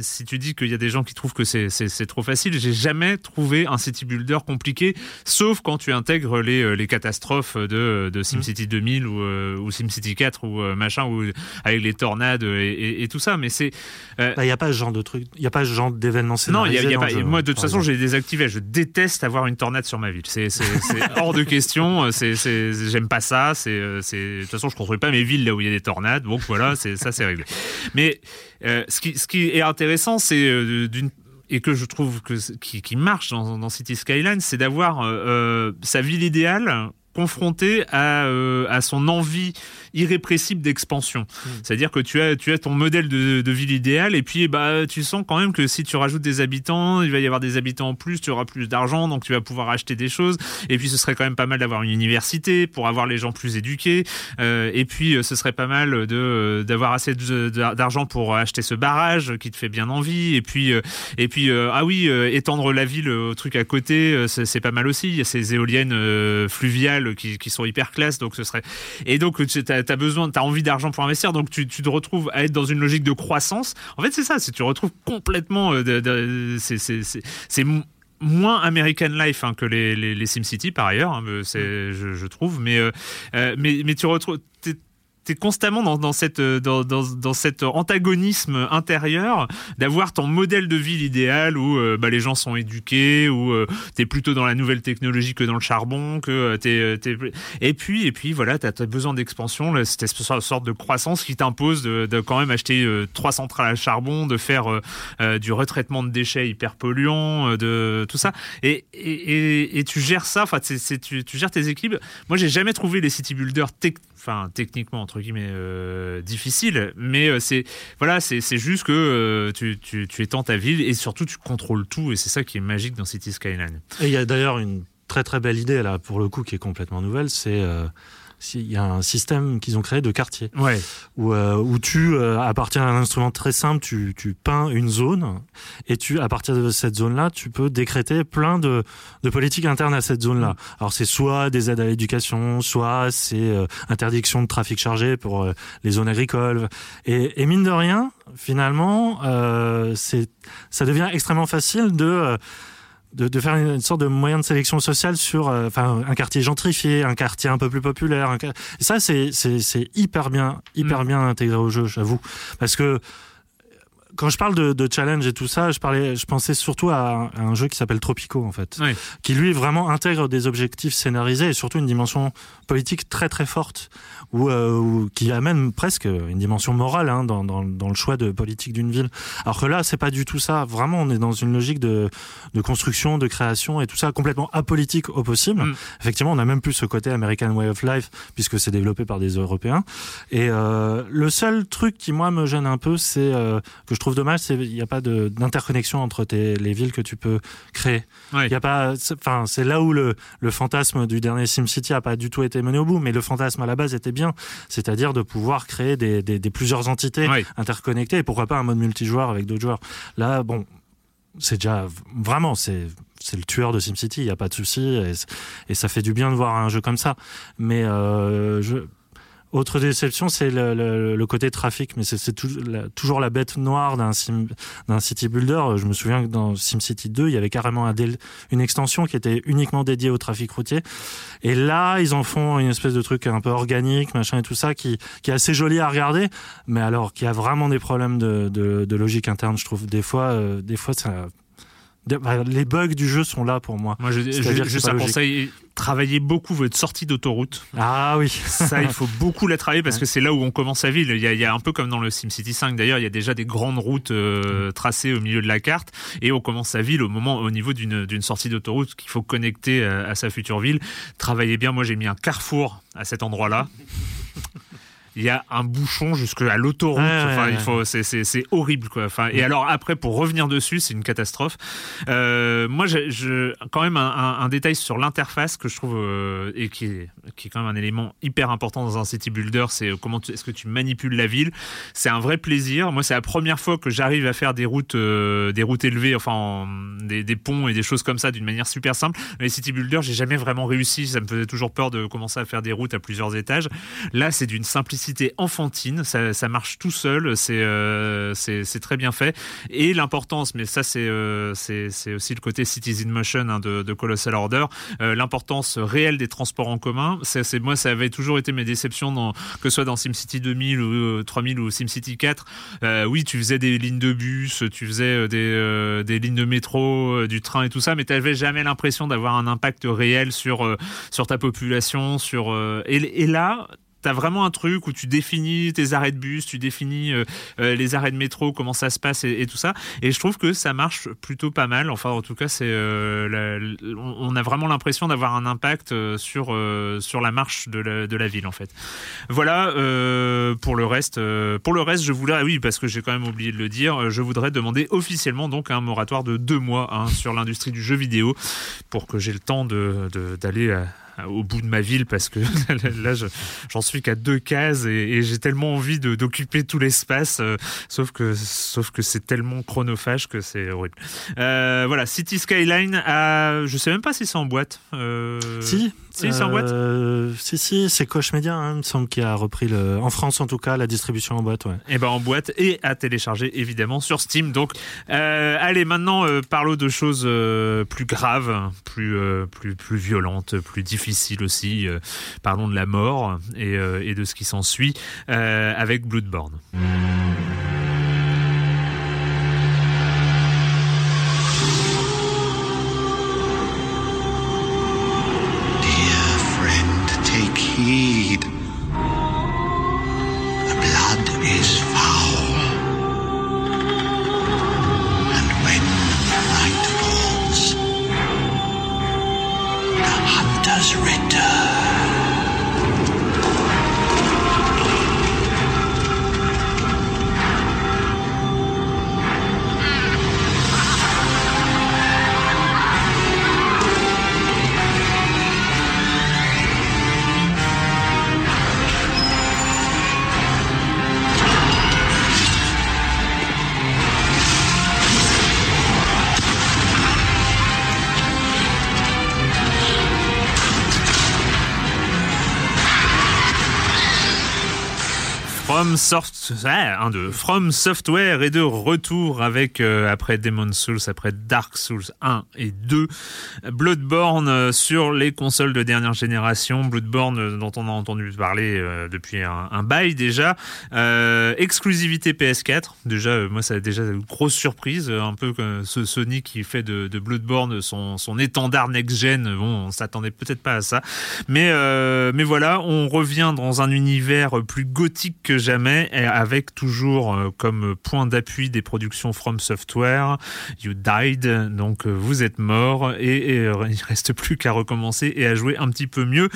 [SPEAKER 2] si tu dis qu'il y a des gens qui trouvent que c'est trop facile, j'ai jamais trouvé un city builder compliqué, sauf quand tu intègres les, euh, les catastrophes de, de SimCity 2000 ou, euh, ou SimCity 4 ou euh, machin, ou avec les tornades et, et, et tout ça. Mais c'est.
[SPEAKER 3] Il euh... n'y a pas ce genre de truc, il n'y a pas ce genre d'événement Non, il y a, y a pas.
[SPEAKER 2] moi, de toute façon, j'ai désactivé. Je déteste avoir une tornade sur ma ville. C'est hors de question. J'aime pas ça. De toute façon, je construis pas mes villes là où il y a des tornades. Donc voilà, ça, c'est réglé. Mais euh, ce, qui, ce qui est intéressant, c'est euh, d'une et que je trouve que qui, qui marche dans, dans City Skyline, c'est d'avoir euh, sa ville idéale confronté à, euh, à son envie irrépressible d'expansion. Mmh. C'est-à-dire que tu as, tu as ton modèle de, de, ville idéale et puis bah, tu sens quand même que si tu rajoutes des habitants, il va y avoir des habitants en plus, tu auras plus d'argent, donc tu vas pouvoir acheter des choses. Et puis ce serait quand même pas mal d'avoir une université pour avoir les gens plus éduqués. Euh, et puis ce serait pas mal de d'avoir assez d'argent pour acheter ce barrage qui te fait bien envie. Et puis, euh, et puis euh, ah oui, euh, étendre la ville au truc à côté, c'est pas mal aussi. Il y a ces éoliennes fluviales qui, sont hyper classe. Donc ce serait et donc tu as, besoin, tu as envie d'argent pour investir, donc tu, te retrouves à être dans une logique de croissance. En fait, c'est ça, c'est tu retrouves complètement, euh, c'est moins American Life hein, que les, SimCity par ailleurs, hein, je, trouve, mais, euh, euh mais, mais tu retrouves t'es constamment dans, dans cette euh, dans, dans, dans, cet antagonisme intérieur d'avoir ton modèle de ville idéal où euh, bah, les gens sont éduqués où euh, t'es plutôt dans la nouvelle technologie que dans le charbon que euh, t'es es... et puis et puis voilà t'as as besoin d'expansion cette sorte de croissance qui t'impose de, de, quand même acheter trois centrales à charbon de faire du retraitement de déchets hyper polluants de tout ça. Et et, et, tu gères ça enfin tu, tu gères tes équipes moi j'ai jamais trouvé les city builders enfin techniquement entre guillemets euh, difficile, mais euh, c'est voilà, c'est juste que euh, tu, tu, tu étends ta ville et surtout tu contrôles tout et c'est ça qui est magique dans City Skyline.
[SPEAKER 3] Et il y a d'ailleurs une très très belle idée là pour le coup qui est complètement nouvelle, c'est il y a un système qu'ils ont créé de quartier
[SPEAKER 2] ouais.
[SPEAKER 3] où, euh, où tu euh, à partir d'un instrument très simple tu, tu peins une zone et tu à partir de cette zone là tu peux décréter plein de, de politiques internes à cette zone là mmh. alors c'est soit des aides à l'éducation soit c'est euh, interdiction de trafic chargé pour euh, les zones agricoles et, et mine de rien finalement euh, c'est ça devient extrêmement facile de de, faire une, sorte de moyen de sélection sociale sur euh, enfin un quartier gentrifié, un quartier un peu plus populaire. Un, et ça, c'est hyper bien, hyper mm. bien intégré au jeu, j'avoue. Parce que quand je parle de, de, challenge et tout ça, je parlais, je pensais surtout à, un jeu qui s'appelle Tropico en fait, qui lui vraiment intègre des objectifs scénarisés et surtout une dimension politique très très forte ou, euh, qui amène presque une dimension morale hein, dans, dans, dans, le choix de politique d'une ville. Alors que là, c'est pas du tout ça. Vraiment, on est dans une logique de, de construction, de création et tout ça complètement apolitique au possible. Mm. Effectivement, on a même plus ce côté American Way of Life puisque c'est développé par des Européens. Et euh, le seul truc qui moi me gêne un peu, c'est euh, que je trouve dommage, c'est il n'y a pas d'interconnexion entre tes, les villes que tu peux créer. Il y a pas, enfin, c'est là où le, le fantasme du dernier SimCity a pas du tout été mené au bout, mais le fantasme à la base était bien, c'est-à-dire de pouvoir créer des, des, des plusieurs entités interconnectées et pourquoi pas un mode multijoueur avec d'autres joueurs. Là, bon, c'est déjà vraiment c'est c'est le tueur de SimCity, il n'y a pas de souci et, et, ça fait du bien de voir un jeu comme ça. Mais euh, je autre déception, c'est le, le, côté trafic, mais c'est toujours la bête noire d'un d'un city builder. Je me souviens que dans SimCity 2, il y avait carrément un une extension qui était uniquement dédiée au trafic routier. Et là, ils en font une espèce de truc un peu organique, machin et tout ça, qui, qui est assez joli à regarder, mais alors qui a vraiment des problèmes de, de, de logique interne, je trouve. Des fois, euh, des fois, ça les bugs du jeu sont là pour moi.
[SPEAKER 2] Moi, je, je, juste un conseil travaillez beaucoup votre sortie d'autoroute.
[SPEAKER 3] Ah oui.
[SPEAKER 2] Ça, il faut beaucoup la travailler parce que c'est là où on commence sa ville. Il y, a, il y a un peu comme dans le SimCity 5 d'ailleurs, il y a déjà des grandes routes euh, tracées au milieu de la carte et on commence sa ville au moment, au niveau d'une sortie d'autoroute qu'il faut connecter à, à sa future ville. Travaillez bien. Moi, j'ai mis un carrefour à cet endroit-là il y a un bouchon jusqu'à l'autoroute. enfin, il faut, c'est, horrible, quoi. Enfin, et alors après, pour revenir dessus, c'est une catastrophe. Euh, moi, je, quand même un, un, détail sur l'interface que je trouve euh, et qui est, qui est quand même un élément hyper important dans un city builder, c'est euh, comment est-ce que tu manipules la ville. C'est un vrai plaisir. Moi, c'est la première fois que j'arrive à faire des routes, euh, des routes élevées, enfin des, des, ponts et des choses comme ça d'une manière super simple. Mais les city builder, j'ai jamais vraiment réussi. Ça me faisait toujours peur de commencer à faire des routes à plusieurs étages. Là, c'est d'une simplicité enfantine, ça, marche tout seul, euh, c'est très bien fait. Et l'importance, mais ça c'est euh, aussi le côté Citizen Motion hein, de, Colossal Order, euh, l'importance réelle des transports en commun. C'est moi ça avait toujours été mes déceptions, que ce soit dans SimCity 2000 ou 3000 ou SimCity 4. oui, tu faisais des lignes de bus, tu faisais des, des lignes de métro, du train et tout ça, mais tu n'avais jamais l'impression d'avoir un impact réel sur sur ta population, sur et, et là T'as vraiment un truc où tu définis tes arrêts de bus, tu définis euh, euh, les arrêts de métro, comment ça se passe et, tout ça. Et je trouve que ça marche plutôt pas mal. Enfin, en tout cas, c'est euh, on a vraiment l'impression d'avoir un impact sur sur la marche de la, de ville en fait. Voilà pour le reste. pour le reste, je voulais, ah oui, parce que j'ai quand même oublié de le dire, je voudrais demander officiellement donc un moratoire de deux mois hein, sur l'industrie du jeu vidéo pour que j'ai le temps de d'aller à au bout de ma ville parce que là j'en suis qu'à deux cases et, j'ai tellement envie d'occuper tout l'espace euh, sauf que sauf que c'est tellement chronophage que c'est horrible. Euh, voilà City Skyline a, je sais même pas si c'est en boîte
[SPEAKER 3] euh, si
[SPEAKER 2] si c'est en boîte
[SPEAKER 3] si si c'est Coche Media hein, il me semble qui a repris le en France en tout cas la distribution en boîte ouais.
[SPEAKER 2] et eh ben en boîte et à télécharger évidemment sur Steam donc allez maintenant parlons de choses plus graves plus plus plus violentes plus difficiles difficile aussi. Euh, parlons de la mort et, euh, et de ce qui s'ensuit euh, avec Bloodborne. From, Soft... ah, un, deux. From Software est de retour avec, euh, après Demon's Souls, après Dark Souls 1 et 2, Bloodborne euh, sur les consoles de dernière génération, Bloodborne euh, dont on a entendu parler depuis un, bail déjà, exclusivité PS4, déjà moi ça a déjà une grosse surprise, un peu comme ce Sony qui fait de, Bloodborne son, son étendard next-gen, bon on s'attendait peut-être pas à ça, mais, mais voilà, on revient dans un univers plus gothique que jamais, avec toujours euh, comme point d'appui des productions From Software, You Died, donc euh, vous êtes mort, et, et, euh, il reste plus qu'à recommencer et à jouer un petit peu mieux.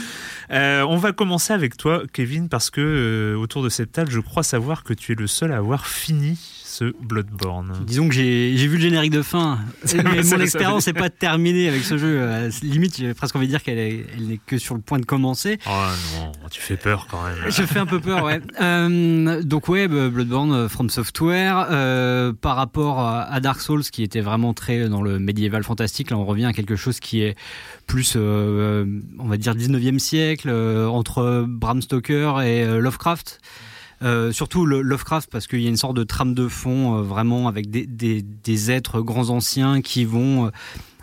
[SPEAKER 2] On va commencer avec toi, Kevin, parce que autour de cette table, je crois savoir que tu es le seul à avoir fini ce Bloodborne.
[SPEAKER 4] Disons que j'ai vu le générique de fin, mais mon expérience n'est pas terminée avec ce jeu. Euh, Limite, j'ai presque envie de dire qu'elle est- elle n'est que sur le point de commencer.
[SPEAKER 2] Oh non, tu fais peur quand même.
[SPEAKER 4] Je fais un peu peur, ouais. Euh, donc ouais, bah, Bloodborne euh, From Software, euh, par rapport à Dark Souls, qui était vraiment très dans le médiéval fantastique, là on revient à quelque chose qui est plus, euh, on va dire, 19e siècle, entre Bram Stoker et Lovecraft. Euh, surtout le Lovecraft parce qu'il y a une sorte de trame de fond euh, vraiment avec des, des, êtres grands anciens qui vont euh,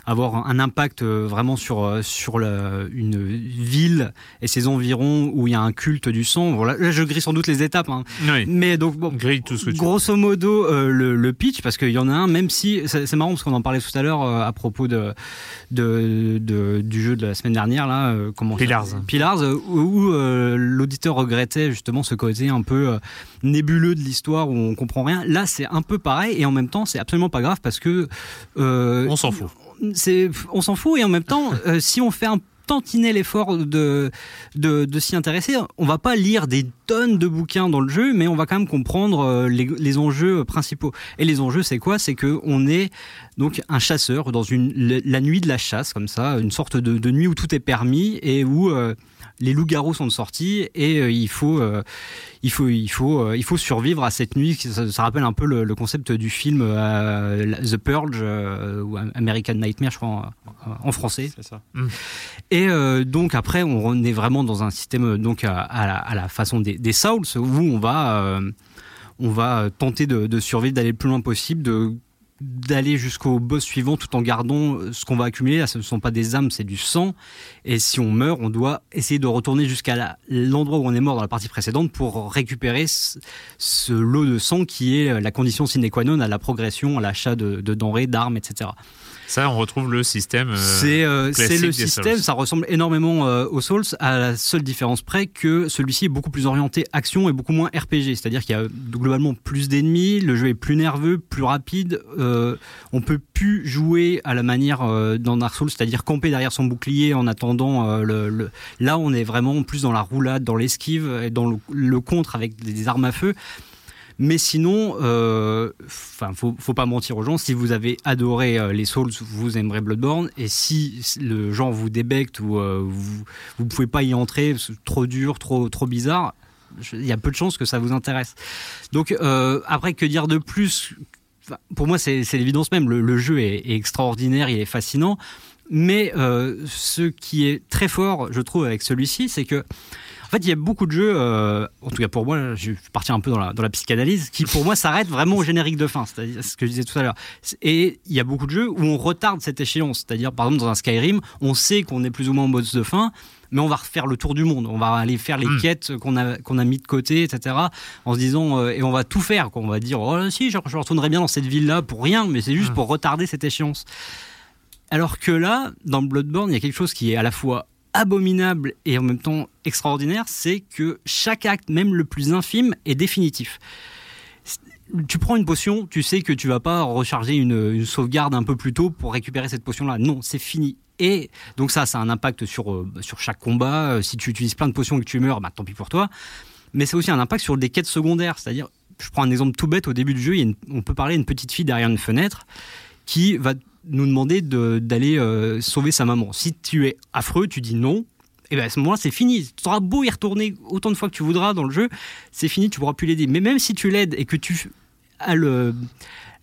[SPEAKER 4] avoir un impact euh, vraiment sur euh, sur la- une ville et ses environs où il y a un culte du sang. Voilà, là je grille sans doute les étapes, hein.
[SPEAKER 2] Oui,
[SPEAKER 4] mais donc bon,
[SPEAKER 2] grille tout ce que tu
[SPEAKER 4] grosso modo euh, le, le pitch parce qu'il y en a un même si c'est marrant parce qu'on en parlait tout à l'heure euh, à propos de, de, de- du jeu de la semaine dernière là euh, comment ça-
[SPEAKER 2] Pillars.
[SPEAKER 4] Pillars euh, où, où, l'auditeur regrettait justement ce côté un peu nébuleux de l'histoire où on comprend rien là c'est un peu pareil et en même temps c'est absolument pas grave parce que
[SPEAKER 2] On s'en fout.
[SPEAKER 4] On s'en fout et en même temps euh, si on fait un tantinet l'effort de, de, s'y intéresser. On va pas lire des tonnes de bouquins dans le jeu, mais on va quand même comprendre euh, les, enjeux principaux. Et les enjeux, c'est quoi? C'est que on est donc un chasseur dans la nuit de la chasse, comme ça, une sorte de, de nuit où tout est permis et où euh, les loups-garous sont sortis et euh, il faut euh, il faut il faut euh, il faut survivre à cette nuit. Ça, ça rappelle un peu le, le concept du film euh, The Purge euh, ou American Nightmare, je crois en, en français.
[SPEAKER 5] C'est ça.
[SPEAKER 4] Et euh, donc après, on est vraiment dans un système donc à, à la, à la façon des, des Souls où on va euh, on va tenter de, de survivre, d'aller le plus loin possible, de d'aller jusqu'au boss suivant tout en gardant euh, ce qu'on va accumuler. Là, ce ne sont pas des âmes, c'est du sang. Et si on meurt, on doit essayer de retourner jusqu'à l'endroit où on est mort dans la partie précédente pour récupérer ce, lot de sang qui est la condition sine qua non à la progression, à l'achat de denrées, d'armes, etc.
[SPEAKER 2] Ça, on retrouve le système. euh,
[SPEAKER 4] C'est euh, le système,
[SPEAKER 2] Souls.
[SPEAKER 4] ça ressemble énormément euh, aux Souls, à la seule différence près que celui-ci est beaucoup plus orienté action et beaucoup moins RPG. C'est-à-dire qu'il y a globalement plus d'ennemis, le jeu est plus nerveux, plus rapide. euh, on peut plus jouer à la manière dans Dark Souls, c'est-à-dire camper derrière son bouclier en attendant le, le- Là, on est vraiment plus dans la roulade, dans l'esquive et dans le, le contre avec des armes à feu. Mais sinon, euh, enfin, faut, faut pas mentir aux gens. Si vous avez adoré euh, les Souls, vous aimerez Bloodborne. Et si le genre vous débecte ou euh, vous vous pouvez pas y entrer, trop dur, trop trop bizarre, il y a peu de chances que ça vous intéresse. Donc après, que dire de plus? Pour moi, c'est l'évidence même. Le, jeu est, extraordinaire, il est fascinant. Mais ce qui est très fort, je trouve, avec celui-ci, c'est que en fait, il y a beaucoup de jeux, euh, en tout cas pour moi, je partir un peu dans la, dans la psychanalyse, qui pour moi s'arrêtent vraiment au générique de fin, c'est-à-dire ce que je disais tout à l'heure. Et il y a beaucoup de jeux où on retarde cette échéance, c'est-à-dire par exemple dans un Skyrim, on sait qu'on est plus ou moins en mode de fin, mais on va refaire le tour du monde, on va aller faire les
[SPEAKER 2] Mm.
[SPEAKER 4] quêtes qu'on a, qu'on a mis de côté, etc. En se disant, euh, et on va tout faire, quoi. on va dire, oh si, je, je retournerai bien dans cette ville-là pour rien, mais c'est juste
[SPEAKER 2] Mm.
[SPEAKER 4] pour retarder cette échéance. Alors que là, dans Bloodborne, il y a quelque chose qui est à la fois abominable et en même temps extraordinaire, c'est que chaque acte, même le plus infime, est définitif. Tu prends une potion, tu sais que tu vas pas recharger une, une sauvegarde un peu plus tôt pour récupérer cette potion-là. Non, c'est fini. Et donc ça, ça a un impact sur, euh, sur chaque combat. Euh, Si tu utilises plein de potions et que tu meurs, bah, tant pis pour toi. Mais c'est aussi un impact sur des quêtes secondaires. C'est-à-dire, je prends un exemple tout bête, au début du jeu, il y a une- on peut parler d'une petite fille derrière une fenêtre qui va nous demander de- d'aller euh, sauver sa maman. Si tu es affreux, tu dis non. Et bien à ce moment-là, c'est fini. Tu auras beau y retourner autant de fois que tu voudras dans le jeu, c'est fini, tu pourras plus l'aider. Mais même si tu l'aides et que tu as le,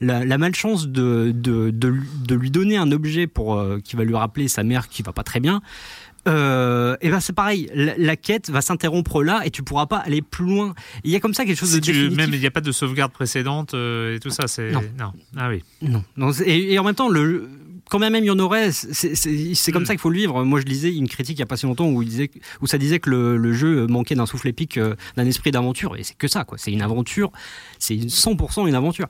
[SPEAKER 4] la, malchance de, de, de, de lui donner un objet pour, euh, qui va lui rappeler sa mère qui va pas très bien, euh, et ben c'est pareil, la, la quête va s'interrompre là et tu pourras pas aller plus loin. Il y a comme ça quelque chose
[SPEAKER 2] Si
[SPEAKER 4] de
[SPEAKER 2] tu-
[SPEAKER 4] définitif.
[SPEAKER 2] même il n'y a pas de sauvegarde précédente euh, et tout ça. C'est
[SPEAKER 4] Non.
[SPEAKER 2] Ah oui.
[SPEAKER 4] Non. non et, et en même temps, le, quand même il y en aurait, c'est comme
[SPEAKER 2] Mm.
[SPEAKER 4] ça qu'il faut le vivre. Moi, je lisais une critique il y a pas si longtemps où, il disait, où ça disait que le, le jeu manquait d'un souffle épique, euh, d'un esprit d'aventure. Et c'est que ça, quoi. C'est une aventure, c'est une- 100% une aventure.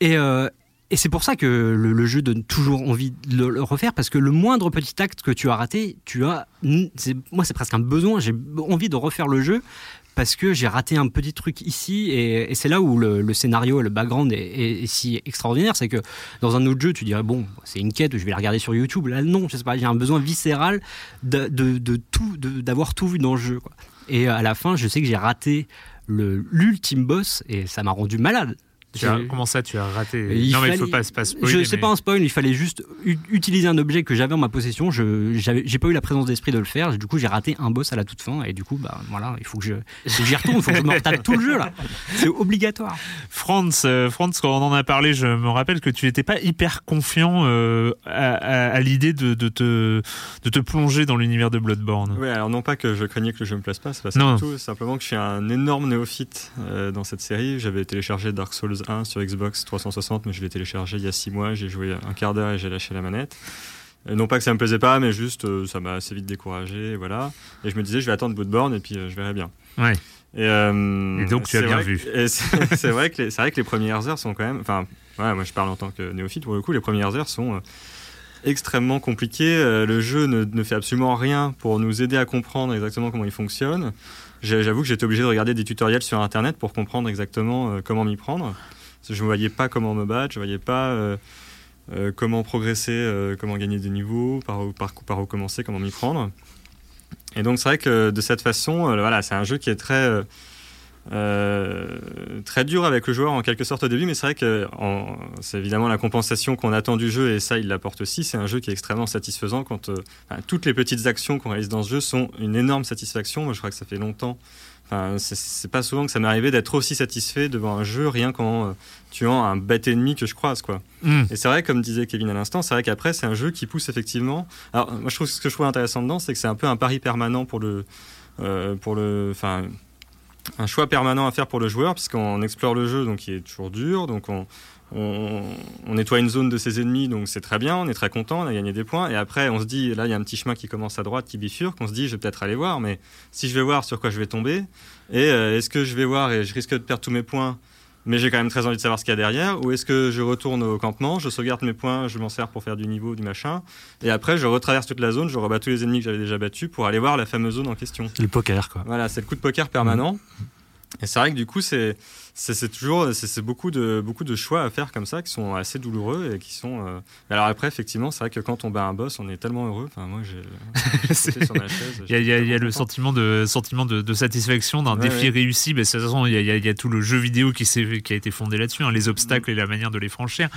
[SPEAKER 4] Et, euh, et c'est pour ça que le, jeu donne toujours envie de le, refaire parce que le moindre petit acte que tu as raté, tu as, moi c'est presque un besoin. J'ai envie de refaire le jeu parce que j'ai raté un petit truc ici et, c'est là où le, le scénario le background est, si extraordinaire. C'est que dans un autre jeu, tu dirais bon, c'est une quête, je vais la regarder sur YouTube. Là, non, je sais pas, j'ai un besoin viscéral de, tout, d'avoir tout vu dans le jeu. Et à la fin, je sais que j'ai raté l'ultime boss et ça m'a rendu malade.
[SPEAKER 2] Tu as- comment ça, tu as raté
[SPEAKER 4] il
[SPEAKER 2] Non, mais il faut pas, pas spoiler.
[SPEAKER 4] je sais
[SPEAKER 2] mais-
[SPEAKER 4] pas un spoil, il fallait juste utiliser un objet que j'avais en ma possession. Je j'ai pas eu la présence d'esprit de le faire. Du coup, j'ai raté un boss à la toute fin et du coup, bah voilà, il faut que j'y retourne, il faut que je me retape tout le jeu là. C'est obligatoire.
[SPEAKER 2] Franz, euh, Franz, quand on en a parlé, je me rappelle que tu n'étais pas hyper confiant euh, à, à- à l'idée de, de te, de te plonger dans l'univers de Bloodborne.
[SPEAKER 5] Ouais, alors non pas que je craignais que le jeu me plaise pas, c'est pas ça
[SPEAKER 2] Non.
[SPEAKER 5] du tout, simplement que je suis un énorme néophyte euh, dans cette série. J'avais téléchargé Dark Souls 1 sur Xbox 360, mais je l'ai téléchargé il y a 6 mois, j'ai joué un quart d'heure et j'ai lâché la manette. Et non pas que ça me plaisait pas, mais juste euh, ça m'a assez vite découragé, et voilà. Et je me disais, je vais attendre Bloodborne et puis euh, je verrai bien.
[SPEAKER 2] Ouais.
[SPEAKER 5] Et, euh,
[SPEAKER 2] Et donc, tu as bien vu.
[SPEAKER 5] C'est vrai, que les- vrai que les premières heures sont quand même. Enfin, ouais, moi je parle en tant que néophyte, pour le coup, les premières heures sont euh, extrêmement compliquées. Euh, le jeu ne, ne fait absolument rien pour nous aider à comprendre exactement comment il fonctionne. J'avoue que j'étais obligé de regarder des tutoriels sur internet pour comprendre exactement euh, comment m'y prendre. Je ne voyais pas comment me battre, je ne voyais pas. euh, euh, comment progresser, comment gagner des niveaux, par où, par, où commencer, comment m'y prendre. Et donc c'est vrai que de cette façon, voilà, c'est un jeu qui est très très dur avec le joueur en quelque sorte au début, mais c'est vrai que c'est évidemment la compensation qu'on attend du jeu et ça il l'apporte aussi. C'est un jeu qui est extrêmement satisfaisant quand euh, enfin, toutes les petites actions qu'on réalise dans ce jeu sont une énorme satisfaction. Moi je crois que ça fait longtemps. Enfin, c'est- c'est pas souvent que ça m'est arrivé d'être aussi satisfait devant un jeu rien qu'en euh, tuant un bête ennemi que je croise quoi.
[SPEAKER 2] Hmm.
[SPEAKER 5] Et c'est vrai, comme disait Kevin à l'instant, c'est vrai qu'après, c'est un jeu qui pousse effectivement. Alors, moi, je trouve ce que je trouve intéressant dedans, c'est que c'est un peu un pari permanent pour le. euh, pour le enfin, un choix permanent à faire pour le joueur, puisqu'on explore le jeu, donc il est toujours dur. Donc, on, on, on nettoie une zone de ses ennemis, donc c'est très bien, on est très content, on a gagné des points. Et après, on se dit, là, il y a un petit chemin qui commence à droite, qui bifurque. On se dit, je vais peut-être aller voir, mais si je vais voir sur quoi je vais tomber, et euh, est-ce que je vais voir et je risque de perdre tous mes points mais j'ai quand même très envie de savoir ce qu'il y a derrière. Ou est-ce que je retourne au campement, je sauvegarde mes points, je m'en sers pour faire du niveau, du machin, et après je retraverse toute la zone, je rebats tous les ennemis que j'avais déjà battus pour aller voir la fameuse zone en question.
[SPEAKER 3] C'est le poker, quoi.
[SPEAKER 5] Voilà, c'est le coup de poker permanent. Et c'est vrai que du coup, c'est c'est toujours c'est beaucoup de beaucoup de choix à faire comme ça qui sont assez douloureux et qui sont. euh, Alors après, effectivement, c'est vrai que quand on bat un boss, on est tellement heureux. Enfin, moi, j'ai.
[SPEAKER 2] Il y a, il y a- il y a
[SPEAKER 5] j'étais
[SPEAKER 2] le sentiment de sentiment de, de satisfaction d'un
[SPEAKER 5] Ouais,
[SPEAKER 2] défi
[SPEAKER 5] ouais.
[SPEAKER 2] réussi. Mais de toute façon, il y a, y tout le jeu vidéo qui, a été fondé là-dessus, hein, les obstacles et la manière de les franchir.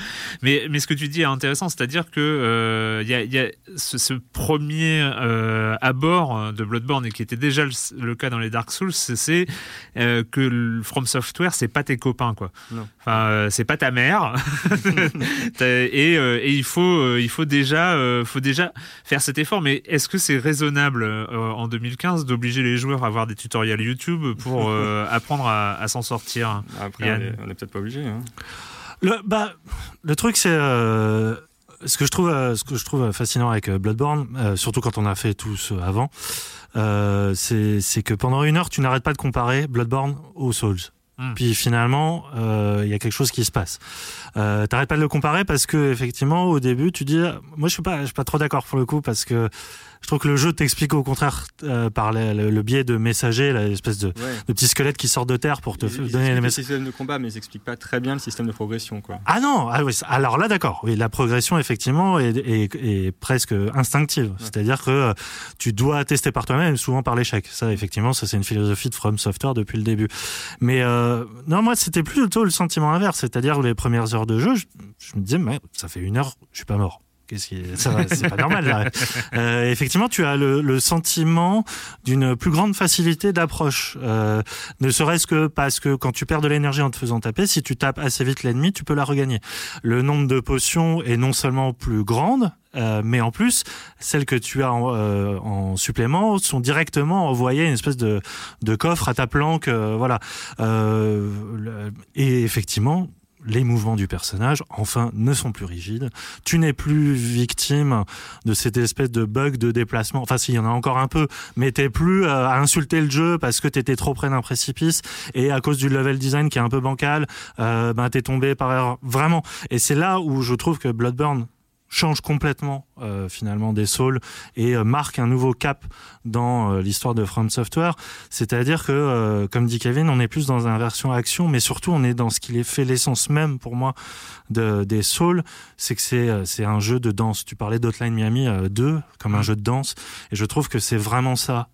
[SPEAKER 2] Mais, mais ce que tu dis est intéressant, c'est-à-dire que euh, il y, a, il y a ce, ce premier euh, abord de Bloodborne et qui était déjà le, le cas dans les Dark Souls, c'est- que le From Software, c'est pas tes copains, quoi.
[SPEAKER 5] Non.
[SPEAKER 2] Enfin, euh, c'est pas ta mère. Et, euh, et il faut, euh, il faut déjà, euh, faut déjà faire cet effort. Mais est-ce que c'est raisonnable euh, en 2015 d'obliger les joueurs à voir des tutoriels YouTube pour euh, apprendre à, à s'en sortir
[SPEAKER 5] Après,
[SPEAKER 2] Yann.
[SPEAKER 5] on est, on est peut-être pas obligé. Hein.
[SPEAKER 3] Le, bah, le truc, c'est euh, ce que je trouve, ce que je trouve fascinant avec Bloodborne, euh, surtout quand on a fait tout ce avant, euh, c'est c'est que pendant une heure, tu n'arrêtes pas de comparer Bloodborne aux Souls.
[SPEAKER 2] Hmm.
[SPEAKER 3] Puis finalement, euh, il y a quelque chose qui se passe. Euh, T'arrêtes pas de le comparer parce que effectivement, au début, tu dis, moi, je suis pas, je suis pas trop d'accord pour le coup parce que je trouve que le jeu t'explique au contraire euh, par le, le- le biais de messagers, l'espèce de,
[SPEAKER 5] Ouais.
[SPEAKER 3] de petits squelettes qui sortent de terre pour te
[SPEAKER 5] Ils,
[SPEAKER 3] donner les
[SPEAKER 5] le
[SPEAKER 3] messages.
[SPEAKER 5] système de combat, mais ils expliquent pas très bien le système de progression, quoi.
[SPEAKER 3] Ah non, ah oui, alors là d'accord. Oui, la progression effectivement est, est- est presque instinctive. C'est-à-dire que euh, tu dois tester par toi-même, souvent par l'échec. Ça effectivement, ça c'est une philosophie de From Software depuis le début. Mais euh, non, moi c'était plutôt le sentiment inverse. C'est-à-dire les premières heures de jeu, je, je me disais, mais ça fait une heure, je suis pas mort. Qu'est-ce qui c'est pas normal. Euh, effectivement, tu as le, le sentiment d'une plus grande facilité d'approche. Euh, ne serait-ce que parce que quand tu perds de l'énergie en te faisant taper, si tu tapes assez vite l'ennemi, tu peux la regagner. Le nombre de potions est non seulement plus grande, euh, mais en plus, celles que tu as en, euh, en supplément sont directement envoyées une espèce de, de coffre à ta planque, euh, voilà. Euh, et effectivement, les mouvements du personnage, enfin, ne sont plus rigides. Tu n'es plus victime de cette espèce de bug de déplacement. Enfin, s'il y en a encore un peu, mais t'es plus euh, à insulter le jeu parce que t'étais trop près d'un précipice et à cause du level design qui est un peu bancal, euh, ben t'es tombé par erreur. Vraiment. Et c'est là où je trouve que Bloodborne change complètement euh, finalement des Souls et euh, marque un nouveau cap dans euh, l'histoire de From Software. C'est-à-dire que, euh, comme dit Kevin, on est plus dans une version action, mais surtout on est dans ce qui est fait l'essence même pour moi de, des Souls, c'est que c'est un jeu de danse. Tu parlais d'Outline Miami euh, 2 comme un jeu de danse, et je trouve que c'est vraiment ça,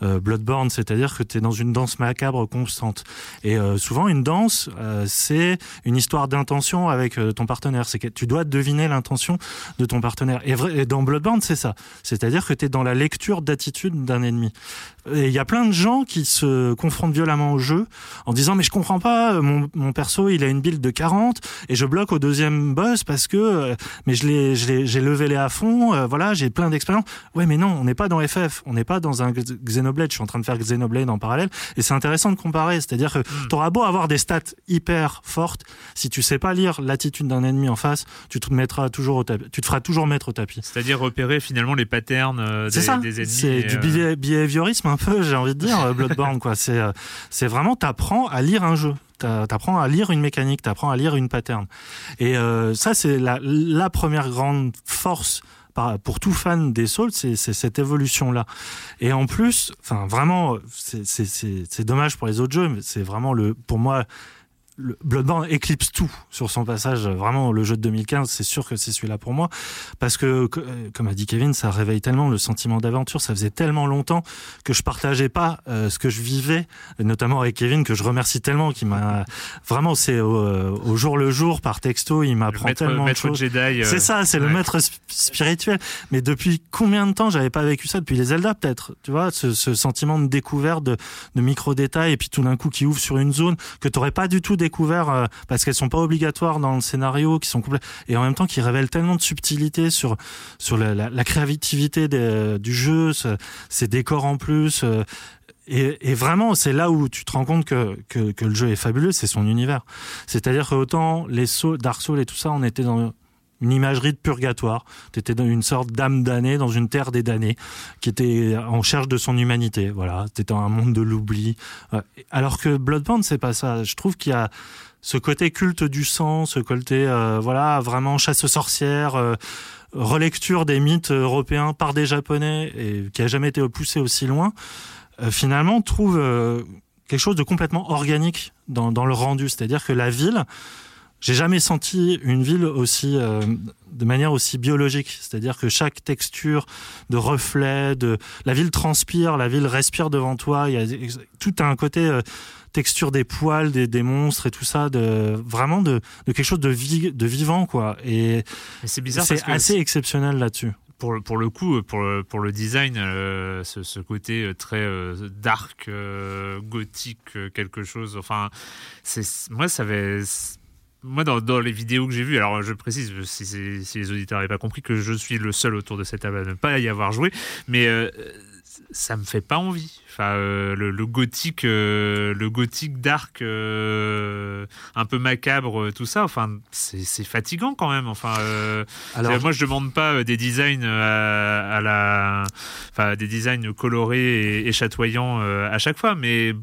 [SPEAKER 3] Bloodborne, c'est-à-dire que tu es dans une danse macabre constante. Et souvent une danse, c'est une histoire d'intention avec ton partenaire. C'est que tu dois deviner l'intention de ton partenaire. Et, vrai, et dans Bloodborne, c'est ça. C'est-à-dire que tu es dans la lecture d'attitude d'un ennemi. Et il y a plein de gens qui se confrontent violemment au jeu en disant mais je comprends pas, euh, mon, mon perso il a une build de 40 et je bloque au deuxième boss parce que euh, mais je l'ai j'ai levé les à fond, euh, voilà, j'ai plein d'expérience. Ouais mais non, on n'est pas dans FF, on n'est pas dans un Xenoblade, je suis en train de faire Xenoblade en parallèle et c'est intéressant de comparer, c'est-à-dire que tu auras beau avoir des stats hyper fortes, si tu sais pas lire l'attitude d'un ennemi en face, tu te mettras toujours au tu te feras toujours mettre au tapis.
[SPEAKER 2] C'est-à-dire repérer finalement les patterns euh,
[SPEAKER 3] C'est
[SPEAKER 2] des,
[SPEAKER 3] ça.
[SPEAKER 2] des ennemis.
[SPEAKER 3] C'est du
[SPEAKER 2] euh,
[SPEAKER 3] behavi- behaviorisme un peu, j'ai envie de dire, euh, Bloodborne quoi. C'est euh, c'est vraiment t'apprends à lire un jeu. T'a- T'apprends à lire une mécanique, t'apprends à lire une pattern. Et euh, ça, c'est la, la première grande force pour tout fan des Souls, c'est cette évolution-là. Et en plus, enfin vraiment, c'est- c'est c'est- c'est dommage pour les autres jeux, mais c'est vraiment le, pour moi, le Bloodborne éclipse tout sur son passage. Vraiment, le jeu de 2015, c'est sûr que c'est celui-là pour moi. Parce que, co- euh, comme a dit Kevin, ça réveille tellement le sentiment d'aventure. Ça faisait tellement longtemps que je partageais pas euh, ce que je vivais, et notamment avec Kevin, que je remercie tellement, qui m'a vraiment, c'est au, euh, au jour le jour, par texto, il m'apprend tellement
[SPEAKER 2] maître
[SPEAKER 3] de choses.
[SPEAKER 2] Jedi. euh,
[SPEAKER 3] C'est ça, c'est le maître sp- spirituel. Mais depuis combien de temps j'avais pas vécu ça? Depuis les Zelda peut-être. Tu vois, ce, ce sentiment de découverte, de, de micro-détails, et puis tout d'un coup qui ouvre sur une zone que t'aurais pas du tout découvert euh, parce qu'elles sont pas obligatoires dans le scénario, qui sont et en même temps qui révèlent tellement de subtilité sur sur la, créativité des- du jeu, ce- ces décors en plus. euh, et, vraiment, c'est là où tu te rends compte que, que, le jeu est fabuleux, c'est son univers. C'est-à-dire que autant les Souls, Dark Souls et tout ça, on était dans une imagerie de purgatoire. Tu étais dans une sorte d'âme damnée, dans une terre des damnés, qui était en cherche de son humanité. Voilà, tu dans un monde de l'oubli. Ouais. Alors que Bloodborne, c'est pas ça. Je trouve qu'il y a ce côté culte du sang, ce côté, euh, voilà, vraiment chasse aux sorcières, euh, relecture des mythes européens par des Japonais, et qui a jamais été poussé aussi loin. Euh, finalement, trouve euh, quelque chose de complètement organique dans le rendu. C'est-à-dire que la ville, j'ai jamais senti une ville aussi euh, de manière aussi biologique. C'est-à-dire que chaque texture de reflet, de la ville transpire, la ville respire devant toi. Il y a tout un côté euh, texture des poils, des, des monstres et tout ça, de vraiment de, de quelque chose de, vi- de vivant quoi. Et
[SPEAKER 2] c'est bizarre
[SPEAKER 3] assez exceptionnel là-dessus.
[SPEAKER 2] pour, le- pour le coup, pour le, pour le design, euh, ce, ce côté euh, très euh, dark, euh, gothique, euh, quelque chose. Enfin, c'est moi ça avait. Moi, dans, dans les vidéos que j'ai vues, alors je précise, si, si- si les auditeurs n'avaient pas compris, que je suis le seul autour de cette table à ne pas y avoir joué, mais euh, ça me fait pas envie. Enfin, euh, le, le gothique, euh, le gothique dark, euh, un peu macabre, tout ça. Enfin, c'est fatigant quand même. Enfin,
[SPEAKER 3] Alors,
[SPEAKER 2] moi, je demande pas des designs à, à la, enfin, des designs colorés et, et chatoyants à chaque fois, mais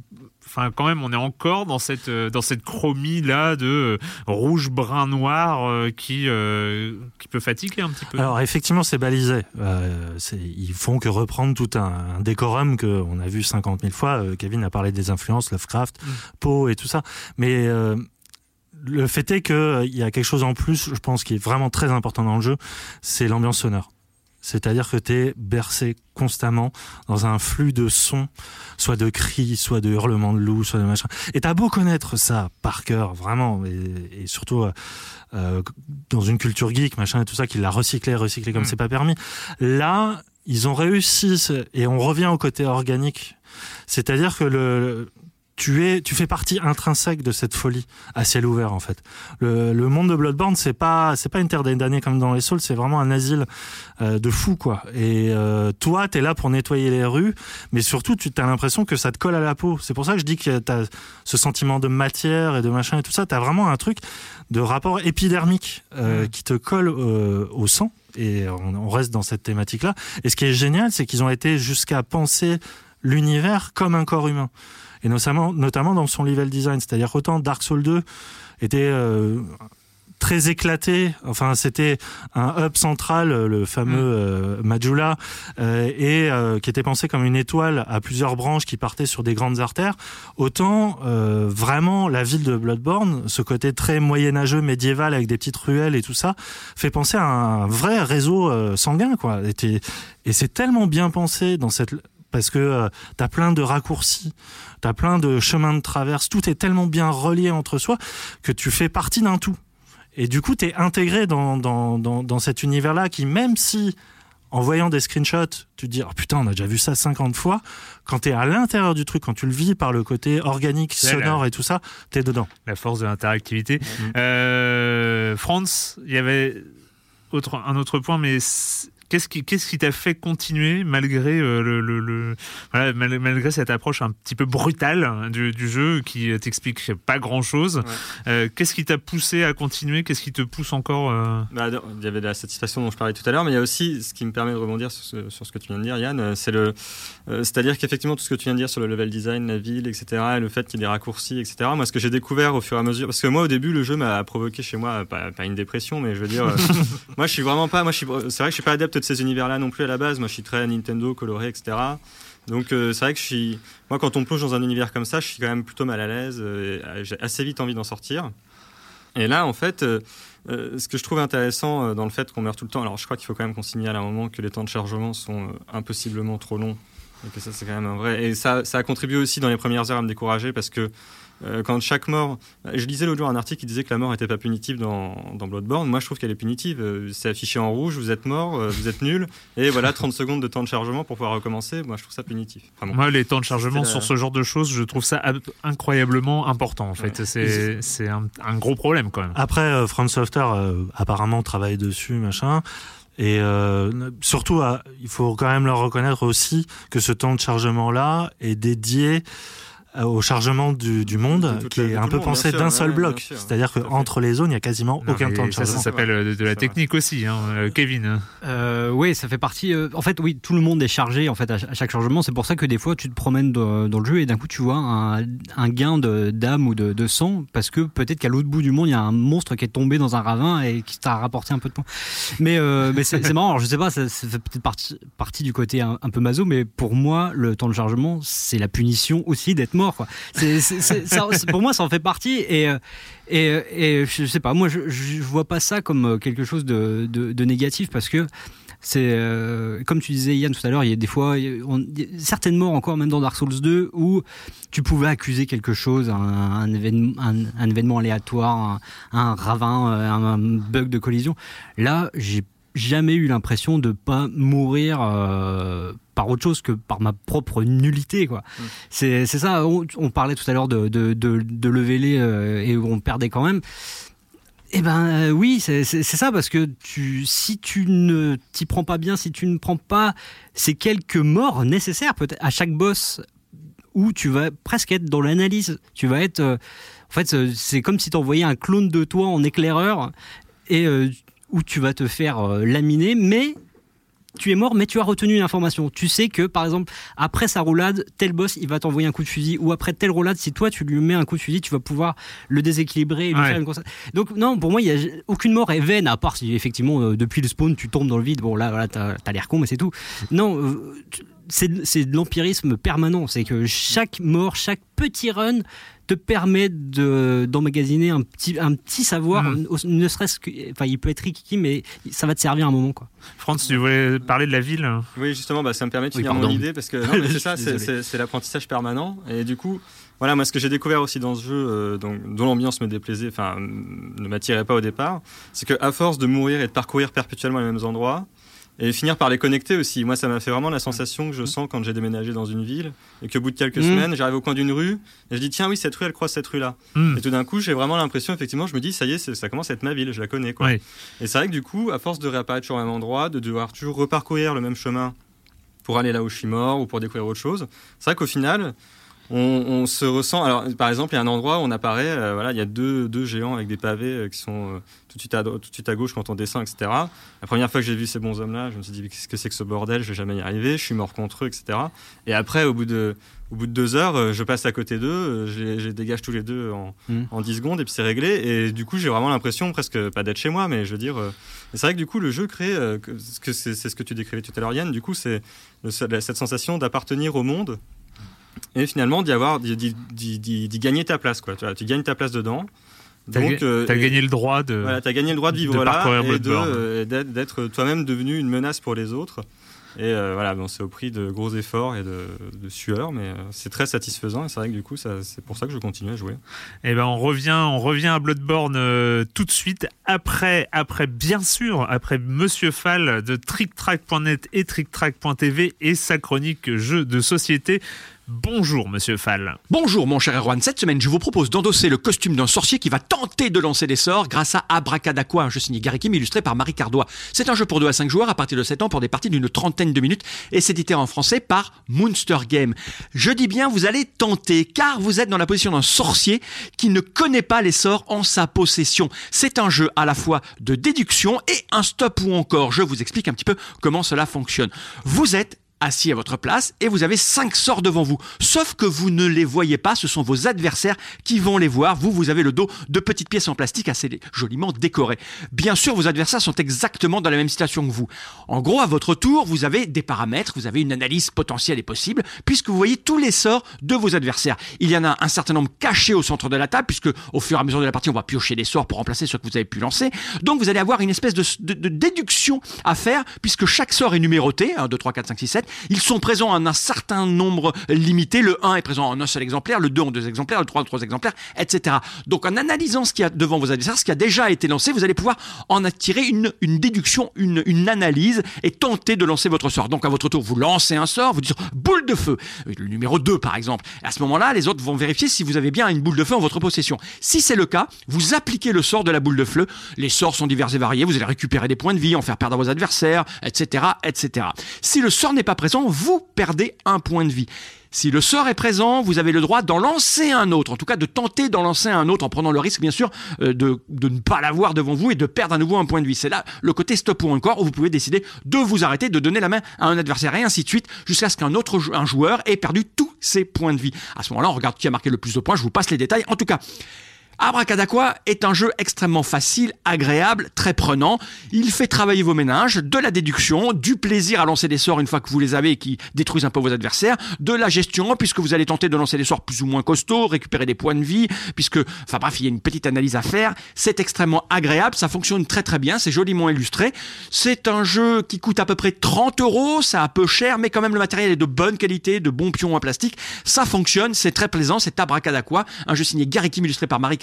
[SPEAKER 2] enfin, quand même, on est encore dans cette euh, dans cette chromie là de euh, rouge, brun, noir euh, qui qui peut fatiguer un petit peu.
[SPEAKER 3] Alors effectivement, c'est balisé. C'est- ils font que reprendre tout un, un décorum que on a vu 50 000 fois. Kevin a parlé des influences, Lovecraft,
[SPEAKER 2] Mm.
[SPEAKER 3] Poe et tout ça. Mais le fait est que euh, il y a quelque chose en plus, je pense, qui est vraiment très important dans le jeu, c'est l'ambiance sonore. C'est-à-dire que tu es bercé constamment dans un flux de sons, soit de cris, soit de hurlements de loups, soit de machin. Et t'as beau connaître ça par cœur, vraiment, et, et surtout euh, euh, dans une culture geek, machin et tout ça, qui l'a recyclé, recyclé comme
[SPEAKER 2] Mm.
[SPEAKER 3] c'est pas permis. Là, ils ont réussi, et on revient au côté organique. C'est-à-dire que le, tu es, tu fais partie intrinsèque de cette folie à ciel ouvert en fait. Le, le monde de Bloodborne, c'est pas, c'est pas une terre damnée comme dans les Souls, c'est vraiment un asile euh, de fous quoi. Et euh, toi, t'es là pour nettoyer les rues, mais surtout, tu as l'impression que ça te colle à la peau. C'est pour ça que je dis que t'as ce sentiment de matière et de machin et tout ça. T'as vraiment un truc de rapport épidermique euh, qui te colle euh, au sang. Et on, on reste dans cette thématique-là. Et ce qui est génial, c'est qu'ils ont été jusqu'à penser l'univers comme un corps humain et notamment, notamment dans son level design. C'est-à-dire autant Dark Souls 2 était euh, très éclaté, enfin c'était un hub central, le fameux euh, Majula, euh, et euh, qui était pensé comme une étoile à plusieurs branches qui partaient sur des grandes artères. Autant euh, vraiment la ville de Bloodborne, ce côté très moyenâgeux médiéval avec des petites ruelles et tout ça, fait penser à un vrai réseau euh, sanguin quoi. Et, et c'est tellement bien pensé dans cette parce que euh, t'as plein de raccourcis, t'as plein de chemins de traverse, tout est tellement bien relié entre soi que tu fais partie d'un tout. Et du coup, t'es intégré dans, dans, dans, dans cet univers-là qui, même si en voyant des screenshots, tu te dis oh putain, on a déjà vu ça 50 fois. Quand t'es à l'intérieur du truc, quand tu le vis par le côté organique, sonore et tout ça, t'es dedans.
[SPEAKER 2] La force de l'interactivité. Euh, France, il y avait autre, un autre point, mais qu'est-ce qui qu'est-ce qui t'a fait continuer malgré euh, le, le- le- voilà, mal- malgré cette approche un petit peu brutale hein, du, du jeu qui euh, t'explique pas grand chose.
[SPEAKER 5] Ouais.
[SPEAKER 2] qu'est-ce qui t'a poussé à continuer? Qu'est-ce qui te pousse encore euh,
[SPEAKER 5] Bah, il y avait de la satisfaction dont je parlais tout à l'heure, mais il y a aussi ce qui me permet de rebondir sur ce, sur ce que tu viens de dire, Yann. euh, C'est le, euh, c'est-à-dire qu'effectivement tout ce que tu viens de dire sur le level design, la ville, etc., et le fait qu'il y ait des raccourcis, etc. Moi, ce que j'ai découvert au fur et à mesure, parce que moi au début le jeu m'a provoqué chez moi euh, pas, pas une dépression, mais je veux dire, euh, moi je suis vraiment pas, moi je suis, c'est vrai que je suis pas adepte de ces univers-là non plus à la base. Moi, je suis très Nintendo, coloré, etc. Donc euh, c'est vrai que je suis, moi quand on plonge dans un univers comme ça, je suis quand même plutôt mal à l'aise. euh, j'ai assez vite envie d'en sortir. Et là, en fait, euh, euh, ce que je trouve intéressant dans le fait qu'on meurt tout le temps, alors je crois qu'il faut quand même qu'on signale à un moment que les temps de chargement sont impossiblement trop longs. Et que ça, c'est quand même un vrai. Et ça, ça a contribué aussi dans les premières heures à me décourager parce que quand chaque mort. Je lisais l'autre jour un article qui disait que la mort n'était pas punitive dans, dans Bloodborne. Moi, je trouve qu'elle est punitive. Euh, C'est affiché en rouge, vous êtes mort, euh, vous êtes nul. Et voilà, 30 secondes de temps de chargement pour pouvoir recommencer. Moi, je trouve ça punitif. Enfin, bon.
[SPEAKER 2] Moi, les temps de chargement
[SPEAKER 5] la-
[SPEAKER 2] sur ce genre de choses, je trouve ça ab- incroyablement important. En fait, c'est c'est un, un gros problème quand même.
[SPEAKER 3] Après, euh, From Software euh, apparemment travaille dessus, machin. Et euh, surtout, euh, il faut quand même leur reconnaître aussi que ce temps de chargement-là est dédié euh, au chargement du, du monde, qui
[SPEAKER 5] la-
[SPEAKER 3] est un peu
[SPEAKER 5] monde,
[SPEAKER 3] pensé d'un seul
[SPEAKER 5] ouais,
[SPEAKER 3] bloc. C'est-à-dire qu'entre les zones, il y a quasiment
[SPEAKER 2] Non,
[SPEAKER 3] aucun temps de
[SPEAKER 2] ça, ça
[SPEAKER 3] chargement.
[SPEAKER 2] s'appelle euh, de, de la technique aussi, hein. Euh, Kevin.
[SPEAKER 4] Euh, oui, ça fait partie. euh, en fait, oui, tout le monde est chargé en fait à, ch- à chaque chargement. C'est pour ça que des fois, tu te promènes dans, dans le jeu et d'un coup, tu vois un, un gain d'âme ou de, de sang parce que peut-être qu'à l'autre bout du monde, il y a un monstre qui est tombé dans un ravin et qui t'a rapporté un peu de points. Mais, euh, mais c'est c'est marrant. Alors, je sais pas, ça, ça fait peut-être partie, partie du côté un, un peu maso, mais pour moi, le temps de chargement, c'est la punition aussi d'être mort. Pour moi, ça en fait partie et euh, et, et je sais pas, moi, je, je vois pas ça comme euh, quelque chose de, négatif parce que c'est euh, comme tu disais Yann tout à l'heure, il y a des fois, on- certaines morts encore même dans Dark Souls 2 où tu pouvais accuser quelque chose, un, événement, un, événement aléatoire, un, ravin, un bug de collision. Là, j'ai jamais eu l'impression de pas mourir euh, par autre chose que par ma propre nullité quoi. C'est c'est ça. On, on parlait tout à l'heure de de de, de lever les euh, et on perdait quand même. Eh ben euh, oui, c'est ça parce que tu, si tu ne t'y prends pas bien, si tu ne prends pas ces quelques morts nécessaires peut-être à chaque boss où tu vas presque être dans l'analyse, tu vas être, en fait, c'est comme si tu envoyais un clone de toi en éclaireur et où tu vas te faire euh, laminer, mais tu es mort, mais tu as retenu une information. Tu sais que, par exemple, après sa roulade, tel boss, il va t'envoyer un coup de fusil, ou après telle roulade, si toi tu lui mets un coup de fusil, tu vas pouvoir le déséquilibrer et lui
[SPEAKER 2] Ouais.
[SPEAKER 4] faire une Donc non, pour moi, il y a aucune mort est vaine, à part si effectivement euh, depuis le spawn tu tombes dans le vide. Bon là, t'as as, l'air con, mais c'est tout. Non. euh, c'est de l'empirisme permanent. C'est que chaque mort, chaque petit run te permet de d'emmagasiner un petit un petit savoir,
[SPEAKER 2] Mhm.
[SPEAKER 4] ne serait-ce que, enfin, il peut être rikiki, mais ça va te servir un moment, quoi.
[SPEAKER 2] France, tu voulais parler de la ville
[SPEAKER 5] Oui, justement, bah, ça me permet de
[SPEAKER 4] Oui,
[SPEAKER 5] finir mon
[SPEAKER 4] pardon.
[SPEAKER 5] idée parce que c'est ça, c'est-
[SPEAKER 4] désolé.
[SPEAKER 5] c'est c'est l'apprentissage permanent. Et du coup, voilà, moi, ce que j'ai découvert aussi dans ce jeu, euh, donc, dont l'ambiance me déplaisait, enfin, ne m'attirait pas au départ, c'est qu'à force de mourir et de parcourir perpétuellement les mêmes endroits, et finir par les connecter aussi. Moi, ça m'a fait vraiment la sensation que je sens quand j'ai déménagé dans une ville et qu'au bout de quelques
[SPEAKER 2] Mm.
[SPEAKER 5] semaines, j'arrive au coin d'une rue et je dis tiens oui cette rue elle croise cette rue là.
[SPEAKER 2] Mm.
[SPEAKER 5] Et tout d'un coup, j'ai vraiment l'impression effectivement, je me dis ça y est, ça commence à être ma ville, je la connais quoi. Et c'est vrai que du coup, à force de réapparaître au même endroit, de devoir toujours reparcourir le même chemin pour aller là où je suis mort ou pour découvrir autre chose, c'est vrai qu'au final, on, on se ressent. Alors, par exemple, il y a un endroit où on apparaît, euh, voilà, il y a deux, deux géants avec des pavés euh, qui sont euh, tout, de suite à, tout de suite à gauche quand on descend, etc. La première fois que j'ai vu ces bons hommes-là, je me suis dit, qu'est-ce que c'est que ce bordel? Je vais jamais y arriver, je suis mort contre eux, etc. Et après, au bout de, au bout de deux heures, je passe à côté d'eux, je les, je les dégage tous les deux en,
[SPEAKER 4] Mm.
[SPEAKER 5] en 10 secondes et puis c'est réglé. Et du coup, j'ai vraiment l'impression, presque pas d'être chez moi, mais je veux dire. c'est vrai que du coup, le jeu crée, c'est ce que tu décrivais tout à l'heure, Yann, du coup, c'est cette sensation d'appartenir au monde et finalement d'y avoir, d'y- gagner ta place, quoi. Tu, vois, tu gagnes ta place dedans. Donc, euh,
[SPEAKER 2] t'as
[SPEAKER 5] et-
[SPEAKER 2] gagné le droit de.
[SPEAKER 5] voilà, t'as gagné le droit de vivre
[SPEAKER 2] de
[SPEAKER 5] là et de, euh, et d'être, toi-même devenu une menace pour les autres. Et euh, voilà, bon, c'est au prix de gros efforts et de, de sueur, mais euh, c'est très satisfaisant. Et c'est vrai que du coup, c'est pour ça que je continue à jouer.
[SPEAKER 2] Eh ben on revient, on revient à Bloodborne euh, tout de suite après, après bien sûr, après Monsieur Fall de TrickTrack.net et TrickTrack.tv et sa chronique jeux de société. Bonjour Monsieur Fall.
[SPEAKER 6] Bonjour mon cher Erwan, cette semaine je vous propose d'endosser le costume d'un sorcier qui va tenter de lancer des sorts grâce à Abracadaqua, un jeu signé Gary illustré par Marie Cardois. C'est un jeu pour 2 à 5 joueurs à partir de 7 ans pour des parties d'une trentaine de minutes et c'est édité en français par Monster Game. Je dis bien vous allez tenter car vous êtes dans la position d'un sorcier qui ne connaît pas les sorts en sa possession. C'est un jeu à la fois de déduction et un stop ou encore. Je vous explique un petit peu comment cela fonctionne. Vous êtes assis à votre place et vous avez cinq sorts devant vous. Sauf que vous ne les voyez pas, ce sont vos adversaires qui vont les voir. Vous, vous avez le dos de petites pièces en plastique assez joliment décorées. Bien sûr, vos adversaires sont exactement dans la même situation que vous. En gros, à votre tour, vous avez des paramètres, vous avez une analyse potentielle et possible, puisque vous voyez tous les sorts de vos adversaires. Il y en a un certain nombre cachés au centre de la table, puisque au fur et à mesure de la partie, on va piocher des sorts pour remplacer ceux que vous avez pu lancer. Donc vous allez avoir une espèce de, de- de déduction à faire, puisque chaque sort est numéroté, 1, 2, 3, 4, 5, 6, 7. Ils sont présents en un certain nombre limité. Le 1 est présent en un seul exemplaire, le 2 en deux exemplaires, le 3 en trois exemplaires, etc. Donc en analysant ce qu'il y a devant vos adversaires, ce qui a déjà été lancé, vous allez pouvoir en attirer une, déduction, une, analyse et tenter de lancer votre sort. Donc à votre tour, vous lancez un sort, vous dites boule de feu, le numéro 2 par exemple. À ce moment-là, les autres vont vérifier si vous avez bien une boule de feu en votre possession. Si c'est le cas, vous appliquez le sort de la boule de feu. Les sorts sont divers et variés, vous allez récupérer des points de vie, en faire perdre à vos adversaires, etc., etc. Si le sort n'est pas présent, vous perdez un point de vie. Si le sort est présent, vous avez le droit d'en lancer un autre, en tout cas de tenter d'en lancer un autre en prenant le risque bien sûr euh, de, de ne pas l'avoir devant vous et de perdre à nouveau un point de vie. C'est là le côté stop ou encore où vous pouvez décider de vous arrêter, de donner la main à un adversaire et ainsi de suite jusqu'à ce qu'un autre un joueur ait perdu tous ses points de vie. À ce moment-là, on regarde qui a marqué le plus de points, je vous passe les détails. En tout cas, Abracadaqua est un jeu extrêmement facile, agréable, très prenant. Il fait travailler vos ménages, de la déduction, du plaisir à lancer des sorts une fois que vous les avez et qui détruisent un peu vos adversaires, de la gestion puisque vous allez tenter de lancer des sorts plus ou moins costauds, récupérer des points de vie, puisque, enfin bref, il y a une petite analyse à faire. C'est extrêmement agréable, ça fonctionne très très bien, c'est joliment illustré. C'est un jeu qui coûte à peu près 30 euros, c'est un peu cher, mais quand même le matériel est de bonne qualité, de bons pions en plastique. Ça fonctionne, c'est très plaisant, c'est Abracadaqua, un jeu signé Gary illustré par Marie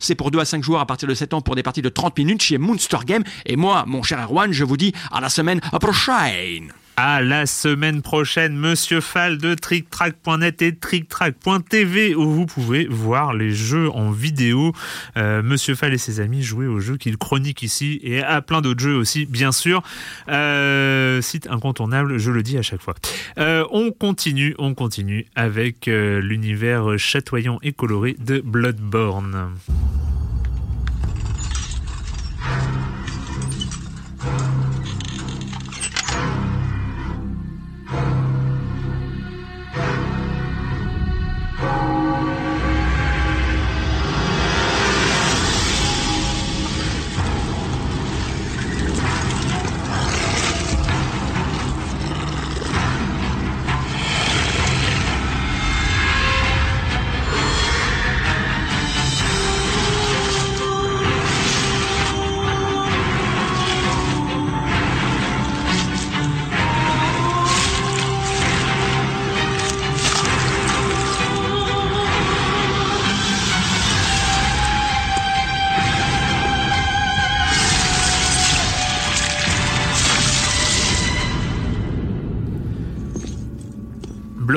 [SPEAKER 6] C'est pour 2 à 5 joueurs à partir de 7 ans pour des parties de 30 minutes chez Monster Game. Et moi, mon cher Erwan, je vous dis à la semaine prochaine.
[SPEAKER 2] À la semaine prochaine, Monsieur Fall de TrickTrack.net et TrickTrack.tv où vous pouvez voir les jeux en vidéo. Euh, Monsieur Fall et ses amis jouer aux jeux qu'il chronique ici et à plein d'autres jeux aussi, bien sûr. Euh, site incontournable, je le dis à chaque fois. Euh, on continue, on continue avec l'univers chatoyant et coloré de Bloodborne.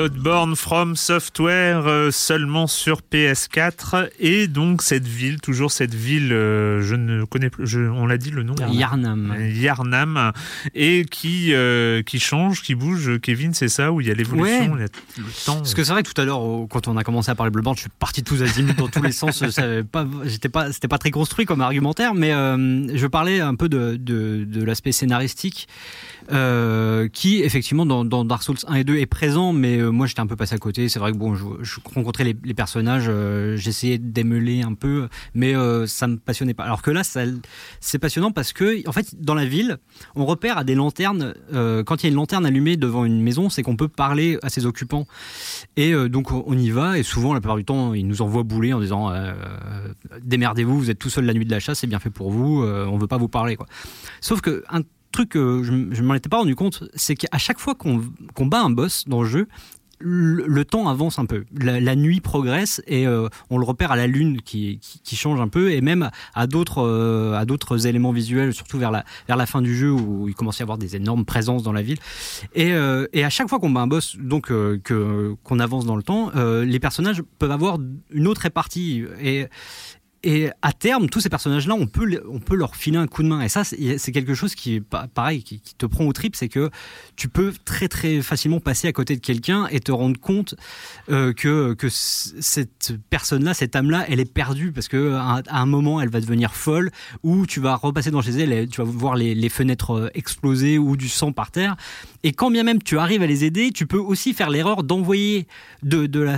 [SPEAKER 2] Bloodborne from Software euh, seulement sur PS4 et donc cette ville, toujours cette ville, euh, je ne connais plus, je- on l'a dit le nom
[SPEAKER 4] Yarnam.
[SPEAKER 2] Yarnam et qui euh, qui change, qui bouge. Kevin, c'est ça où il y a l'évolution,
[SPEAKER 4] Ouais.
[SPEAKER 2] le temps.
[SPEAKER 4] Parce que c'est vrai que tout à l'heure, quand on a commencé à parler de Bloodborne, je suis parti tous azimuts dans tous les sens. Pas, j'étais pas, c'était pas très construit comme argumentaire, mais euh, je parlais un peu de, de, de l'aspect scénaristique. euh, qui effectivement dans, dans Dark Souls 1 et 2 est présent mais moi j'étais un peu passé à côté. C'est vrai que bon je, rencontrais les, personnages euh, j'essayais de démêler un peu mais euh, ça me passionnait pas. Alors que là c'est passionnant parce que en fait dans la ville on repère à des lanternes euh, quand il y a une lanterne allumée devant une maison c'est qu'on peut parler à ses occupants. Et donc on y va et souvent la plupart du temps ils nous envoient bouler en disant démerdez-vous vous êtes tout seul la nuit de la chasse c'est bien fait pour vous euh, on veut pas vous parler sauf que un truc que je, je m'en étais pas rendu compte c'est qu'à chaque fois qu'on bat un boss dans le jeu le, temps avance un peu, la, nuit progresse et euh, on le repère à la lune qui, change un peu et même à d'autres euh, à d'autres éléments visuels, surtout vers la vers la fin du jeu où il commence à y avoir des énormes présences dans la ville. Et, euh, et à chaque fois qu'on bat un boss, donc qu'on avance dans le temps, les personnages peuvent avoir une autre répartie et et à terme, tous ces personnages-là, on peut, on peut leur filer un coup de main. Et ça, c'est quelque chose qui pareil, qui, te prend aux tripes, c'est que tu peux très très facilement passer à côté de quelqu'un et te rendre compte euh, que, que cette personne-là, cette âme-là, elle est perdue parce que à, à un moment, elle va devenir folle, ou tu vas repasser dans chez elle, et tu vas voir les, fenêtres euh, exploser ou du sang par terre. Et quand bien même tu arrives à les aider, tu peux aussi faire l'erreur d'envoyer de, de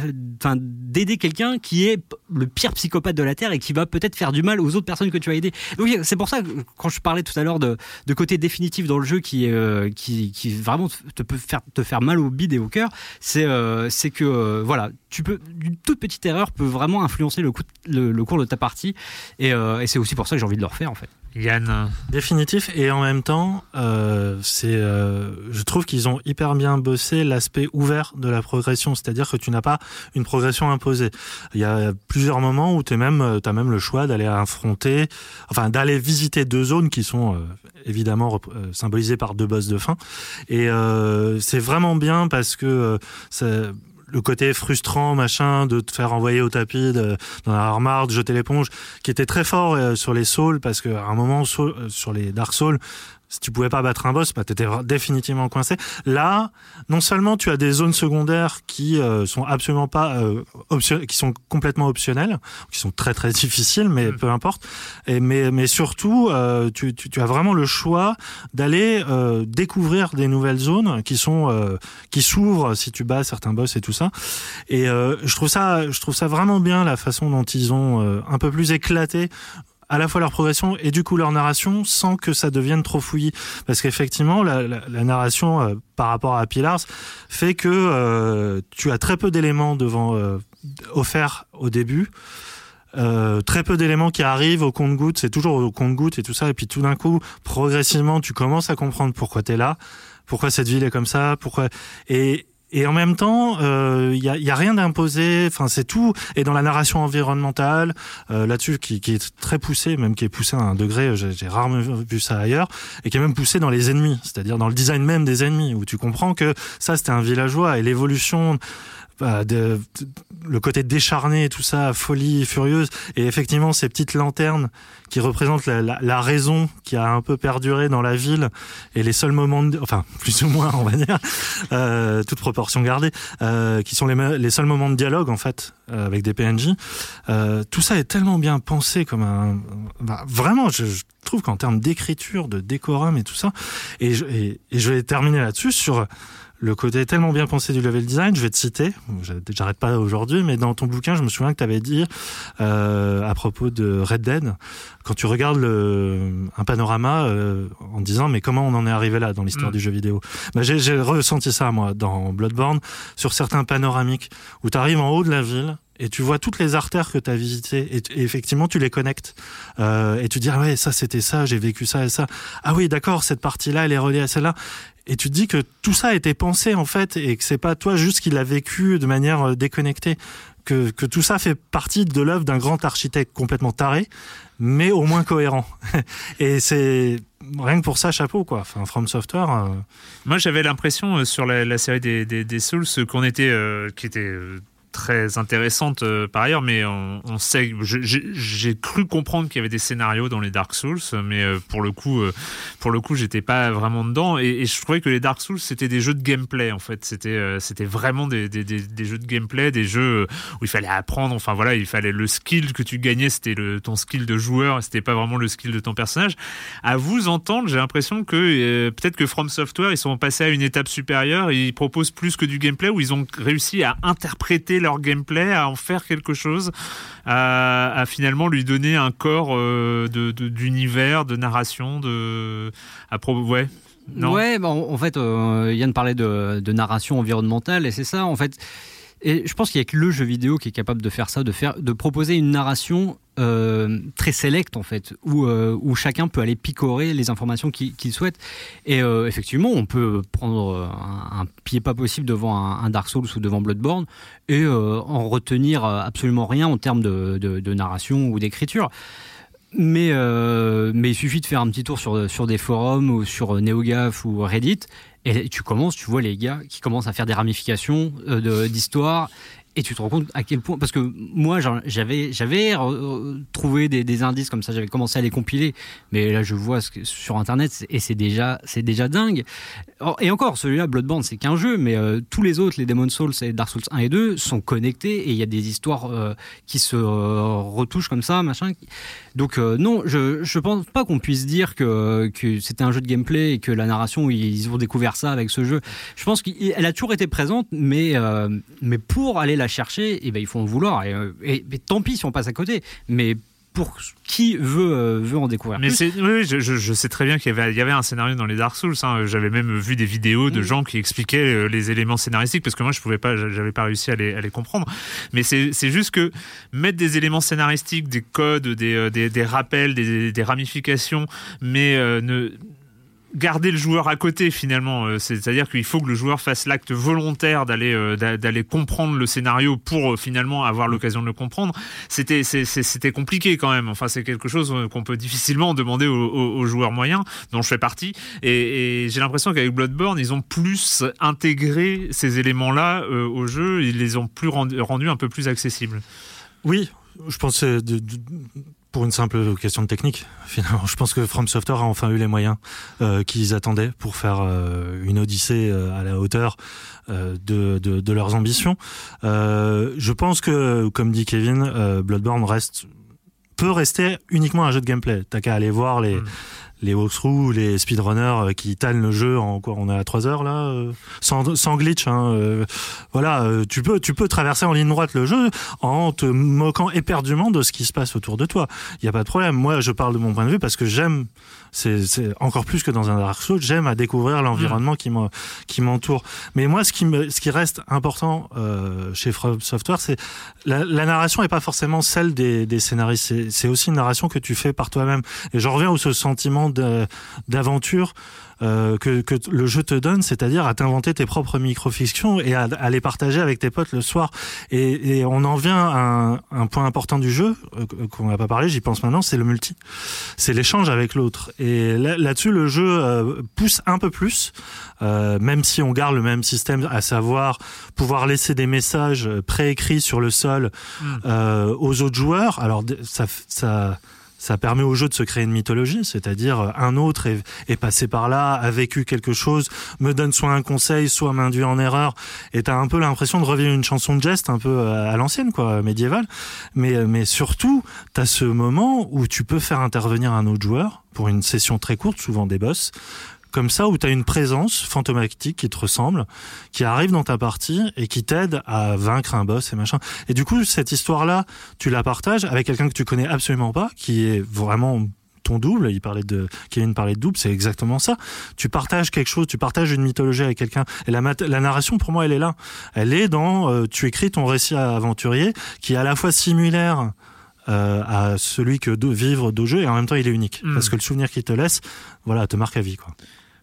[SPEAKER 4] d'aider quelqu'un qui est le pire psychopathe de la terre et qui va peut-être faire du mal aux autres personnes que tu as aidées. Donc c'est pour ça que quand je parlais tout à l'heure de, de côté définitif dans le jeu qui, euh, qui, vraiment te peut faire te faire mal au bide et au cœur, c'est euh, que euh, voilà, tu peux une toute petite erreur peut vraiment influencer le, coup, le, le cours de ta partie et, euh, et c'est aussi pour ça que j'ai envie de le refaire en fait.
[SPEAKER 2] Yann,
[SPEAKER 3] Définitif et en même temps, euh, c'est, euh, je trouve qu'ils ont hyper bien bossé l'aspect ouvert de la progression, c'est-à-dire que tu n'as pas une progression imposée. Il y a plusieurs moments où tu même, as même le choix d'aller affronter, enfin d'aller visiter deux zones qui sont euh, évidemment euh, symbolisées par deux boss de fin. Et euh, c'est vraiment bien parce que euh, ça- le côté frustrant, machin, de te faire envoyer au tapis, de, d'en avoir marre, de jeter l'éponge, qui était très fort euh, sur les Souls, parce qu'à un moment, euh, sur les Dark Souls, si tu pouvais pas battre un boss, bah, t'étais définitivement coincé. Là, non seulement tu as des zones secondaires qui euh, sont absolument pas, euh, option- qui sont complètement optionnelles, qui sont très très difficiles, mais
[SPEAKER 2] Mm.
[SPEAKER 3] peu importe. Et, mais, mais surtout, euh, tu, tu, tu as vraiment le choix d'aller euh, découvrir des nouvelles zones qui sont euh, qui s'ouvrent si tu bats certains boss et tout ça. Et euh, je trouve ça, je trouve ça vraiment bien la façon dont ils ont euh, un peu plus éclaté à la fois leur progression et du coup leur narration sans que ça devienne trop fouillis. Parce qu'effectivement la, la, la narration euh, par rapport à Pillars fait que euh, tu as très peu d'éléments devant euh, offerts au début. Euh, très peu d'éléments qui arrivent au compte-goutte, c'est toujours au compte-goutte et tout ça, et puis tout d'un coup, progressivement, tu commences à comprendre pourquoi t'es là, pourquoi cette ville est comme ça, pourquoi et et en même temps, il euh, y, a, y a rien d'imposé. Enfin, c'est tout. Et dans la narration environnementale, euh, là-dessus, qui, qui est très poussée, même qui est poussée à un degré, j'ai j'ai rarement vu ça ailleurs, et qui est même poussée dans les ennemis, c'est-à-dire dans le design même des ennemis, où tu comprends que ça, c'était un villageois et l'évolution bah, de, de, le côté décharné tout ça, folie furieuse, et effectivement ces petites lanternes qui représentent la, la, la, raison qui a un peu perduré dans la ville et les seuls moments, de, enfin plus ou moins on va dire, euh, toute proportion gardée, euh, qui sont les, les seuls moments de dialogue en fait euh, avec des PNJ. Euh, tout ça est tellement bien pensé comme un, bah, vraiment, je, je trouve qu'en termes d'écriture, de décorum et tout ça, et je, et je vais terminer là-dessus sur le côté tellement bien pensé du level design, je vais te citer, j'arrête pas aujourd'hui, mais dans ton bouquin, je me souviens que tu avais dit euh, à propos de Red Dead, quand tu regardes le, un panorama euh, en disant mais comment on en est arrivé là dans l'histoire mmh. du jeu vidéo, bah, j'ai ressenti ça moi dans Bloodborne sur certains panoramiques où tu arrives en haut de la ville et tu vois toutes les artères que tu as visitées et, effectivement tu les connectes euh, et tu dis ah ouais ça c'était ça j'ai vécu ça et ça ah oui d'accord cette partie là elle est reliée à celle-là et tu te dis que tout ça a été pensé en fait et que c'est pas toi juste qui l'a vécu de manière déconnectée que, que tout ça fait partie de l'œuvre d'un grand architecte complètement taré, mais au moins cohérent. Et c'est rien que pour ça, chapeau quoi. Enfin, From Software. euh,
[SPEAKER 2] Moi, j'avais l'impression euh, sur la, série des, des, Souls euh, qu'on était, euh, était euh, très intéressante euh, par ailleurs, mais on, sait, j'ai cru comprendre qu'il y avait des scénarios dans les Dark Souls, mais euh, pour le coup, euh, pour le coup, j'étais pas vraiment dedans, et, je trouvais que les Dark Souls c'était des jeux de gameplay en fait, c'était euh, c'était vraiment des, des, des, des jeux de gameplay, des jeux où il fallait apprendre, enfin voilà, il fallait le skill que tu gagnais, c'était le ton skill de joueur, c'était pas vraiment le skill de ton personnage. À vous entendre, j'ai l'impression que peut-être que From Software ils sont passés à une étape supérieure, ils proposent plus que du gameplay où ils ont réussi à interpréter leur gameplay, à en faire quelque chose, à, finalement lui donner un corps euh, de de- d'univers, de, narration, de à pro ouais. Non?
[SPEAKER 4] Ouais, bah, en en fait, euh, Yann parlait de, de narration environnementale et c'est ça, en fait. Et je pense qu'il y a que le jeu vidéo qui est capable de faire ça, de faire, de proposer une narration euh, très sélecte en fait, où euh, où chacun peut aller picorer les informations qu'il souhaite. Et euh, effectivement, on peut prendre un, pied pas possible devant un, Dark Souls ou devant Bloodborne et en retenir absolument rien en termes de, de, de narration ou d'écriture. Mais, euh, mais il suffit de faire un petit tour sur, sur des forums ou sur NeoGAF ou Reddit et tu commences, tu vois les gars qui commencent à faire des ramifications euh, de- d'histoire et tu te rends compte à quel point parce que moi j'avais euh, trouvé des, indices comme ça j'avais commencé à les compiler. Mais là je vois ce que, sur internet et c'est déjà déjà dingue. Et encore celui-là Bloodborne c'est qu'un jeu mais euh, tous les autres les Demon Souls et Dark Souls 1 et 2 sont connectés et il y a des histoires euh, qui se euh, retouchent comme ça machin donc euh, non je je pense pas qu'on puisse dire que que c'était un jeu de gameplay et que la narration ils ont découvert ça avec ce jeu. Je pense qu'elle a toujours été présente mais euh, mais pour aller la chercher eh ben il faut en vouloir. Et, euh, et- et tant pis si on passe à côté. Mais pour qui veut euh, veut en découvrir
[SPEAKER 2] Mais
[SPEAKER 4] plus.
[SPEAKER 2] oui, je, sais très bien qu'il y avait, il y avait un scénario dans les Dark Souls. hein. J'avais même vu des vidéos de
[SPEAKER 4] Mm.
[SPEAKER 2] gens qui expliquaient euh, les éléments scénaristiques parce que moi je pouvais pas, j'avais pas réussi à les, à les comprendre. Mais c'est, juste que mettre des éléments scénaristiques, des codes, des, euh, des, des rappels, des, des ramifications, mais euh, ne garder le joueur à côté finalement. Euh, c'est-à-dire qu'il faut que le joueur fasse l'acte volontaire d'aller euh, d'a- d'aller comprendre le scénario pour euh, finalement avoir l'occasion de le comprendre. C'était c'était compliqué quand même. Enfin c'est quelque chose qu'on peut difficilement demander aux, joueurs moyens dont je fais partie. Et, j'ai l'impression qu'avec Bloodborne ils ont plus intégré ces éléments là au jeu. Ils les ont plus rendu- rendus un peu plus accessibles.
[SPEAKER 3] Oui, je pense que pour une simple question de technique. Finalement, je pense que From Software a enfin eu les moyens euh, qu'ils attendaient pour faire euh, une odyssée euh, à la hauteur de, de, leurs ambitions. Je pense que, comme dit Kevin, Bloodborne reste peut rester uniquement un jeu de gameplay. T'as qu'à aller voir les
[SPEAKER 2] Mm.
[SPEAKER 3] Les walkthroughs, les speedrunners euh, qui tannent le jeu en quoi On est à 3 heures là, euh, sans, glitch. Hein, euh, voilà, tu peux tu peux traverser en ligne droite le jeu en te moquant éperdument de ce qui se passe autour de toi. Il y a pas de problème. Moi, je parle de mon point de vue parce que j'aime, c'est encore plus que dans un Dark Souls, j'aime à découvrir l'environnement qui m'en- qui m'entoure. Mais moi, ce qui me ce qui reste important euh, chez From Software, c'est la, la narration est pas forcément celle des, des scénaristes. C'est- aussi une narration que tu fais par toi-même. Et j'en reviens au ce sentiment d'aventure euh, que, que le jeu te donne, c'est-à-dire à t'inventer tes propres micro-fictions et à, à les partager avec tes potes le soir. Et, et on en vient à un, un point important du jeu euh, qu'on n'a pas parlé, j'y pense maintenant, c'est le multi. C'est l'échange avec l'autre. Et là- là-dessus, le jeu euh, pousse un peu plus, euh, même si on garde le même système, à savoir pouvoir laisser des messages préécrits sur le sol
[SPEAKER 2] Mm.
[SPEAKER 3] euh, aux autres joueurs. Alors ça, ça, ça permet au jeu de se créer une mythologie, c'est-à-dire euh, un autre est, est passé par là, a vécu quelque chose, me donne soit un conseil, soit m'induit en erreur, et t'as un peu l'impression de revivre une chanson de geste un peu euh, à l'ancienne, quoi, médiévale. Mais, euh, mais surtout, t'as ce moment où tu peux faire intervenir un autre joueur pour une session très courte, souvent des boss, comme ça où tu as une présence fantomatique qui te ressemble, qui arrive dans ta partie et qui t'aide à vaincre un boss et machin. Et du coup, cette histoire-là, tu la partages avec quelqu'un que tu connais absolument pas, qui est vraiment ton double, il parlait de Kevin parlait de double, c'est exactement ça. Tu partages quelque chose, tu partages une mythologie avec quelqu'un. Et la, la narration, pour moi, elle est là. Elle est dans, euh, tu écris ton récit aventurier, qui est à la fois similaire euh, à celui que de vivre d'au jeu et en même temps il est unique
[SPEAKER 2] Mm.
[SPEAKER 3] parce que le souvenir qu'il te laisse, voilà, te marque à vie quoi.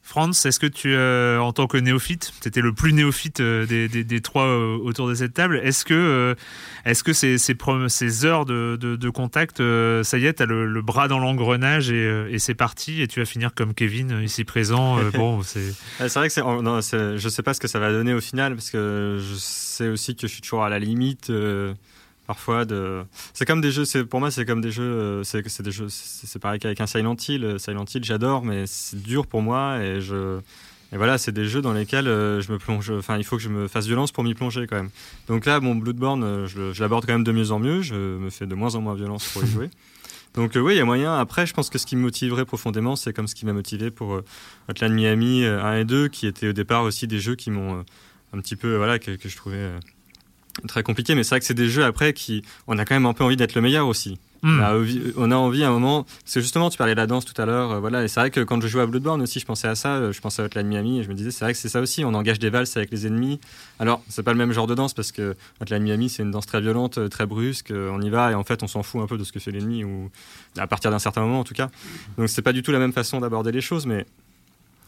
[SPEAKER 2] Franz, est-ce que tu, euh, en tant que néophyte, tu étais le plus néophyte euh, des, des- des trois euh, autour de cette table, est-ce que, est-ce que ces, ces, heures de, de- de contact, ça y est, tu as le, le bras dans l'engrenage et, et c'est parti et tu vas finir comme Kevin ici présent Bon, c'est.
[SPEAKER 5] Vrai que c'est, non, c'est- je sais pas ce que ça va donner au final parce que je sais aussi que je suis toujours à la limite parfois de. C'est comme des jeux. C'est pour moi c'est comme des jeux. euh, C'est, c'est des jeux. C'est, pareil qu'avec un Silent Hill. Euh, Silent Hill j'adore mais c'est dur pour moi et je. Et voilà, c'est des jeux dans lesquels euh, je me plonge. Enfin, il faut que je me fasse violence pour m'y plonger quand même. Donc là, mon Bloodborne, je, l'aborde quand même de mieux en mieux. Je me fais de moins en moins violence pour y jouer. Donc euh, oui, il y a moyen. Après, je pense que ce qui me motiverait profondément, c'est comme ce qui m'a motivé pour euh, Hotline Miami euh, 1 et 2, qui étaient au départ aussi des jeux qui m'ont euh, un petit peu, voilà, que, que je trouvais très compliqués. Mais c'est vrai que c'est des jeux après qui, on a quand même un peu envie d'être le meilleur aussi.
[SPEAKER 2] Hmm.
[SPEAKER 5] On, a envie, on a envie à un moment. Parce que justement, tu parlais de la danse tout à l'heure. euh, voilà, et c'est vrai que quand je jouais à Bloodborne aussi, je pensais à ça. euh, Je pensais à Hotline Miami et je me disais, c'est vrai que c'est ça aussi. On engage des valses avec les ennemis. Alors, c'est pas le même genre de danse parce que Hotline Miami, c'est une danse très violente, euh, très brusque. euh, On y va et en fait, on s'en fout un peu de ce que fait l'ennemi ou à partir d'un certain moment en tout cas. Donc, c'est pas du tout la même façon d'aborder les choses, mais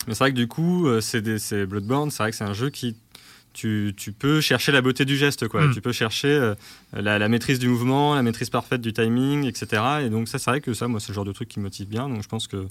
[SPEAKER 5] mais c'est vrai que du coup, c'est Bloodborne, c'est vrai que c'est un jeu qui. Tu, tu peux chercher la beauté du geste, quoi.
[SPEAKER 2] Mm.
[SPEAKER 5] Tu peux chercher euh, la, la maîtrise du mouvement, la maîtrise parfaite du timing, etc. Et donc, ça, c'est vrai que ça, moi, c'est le genre de truc qui me motive bien. Donc, je pense que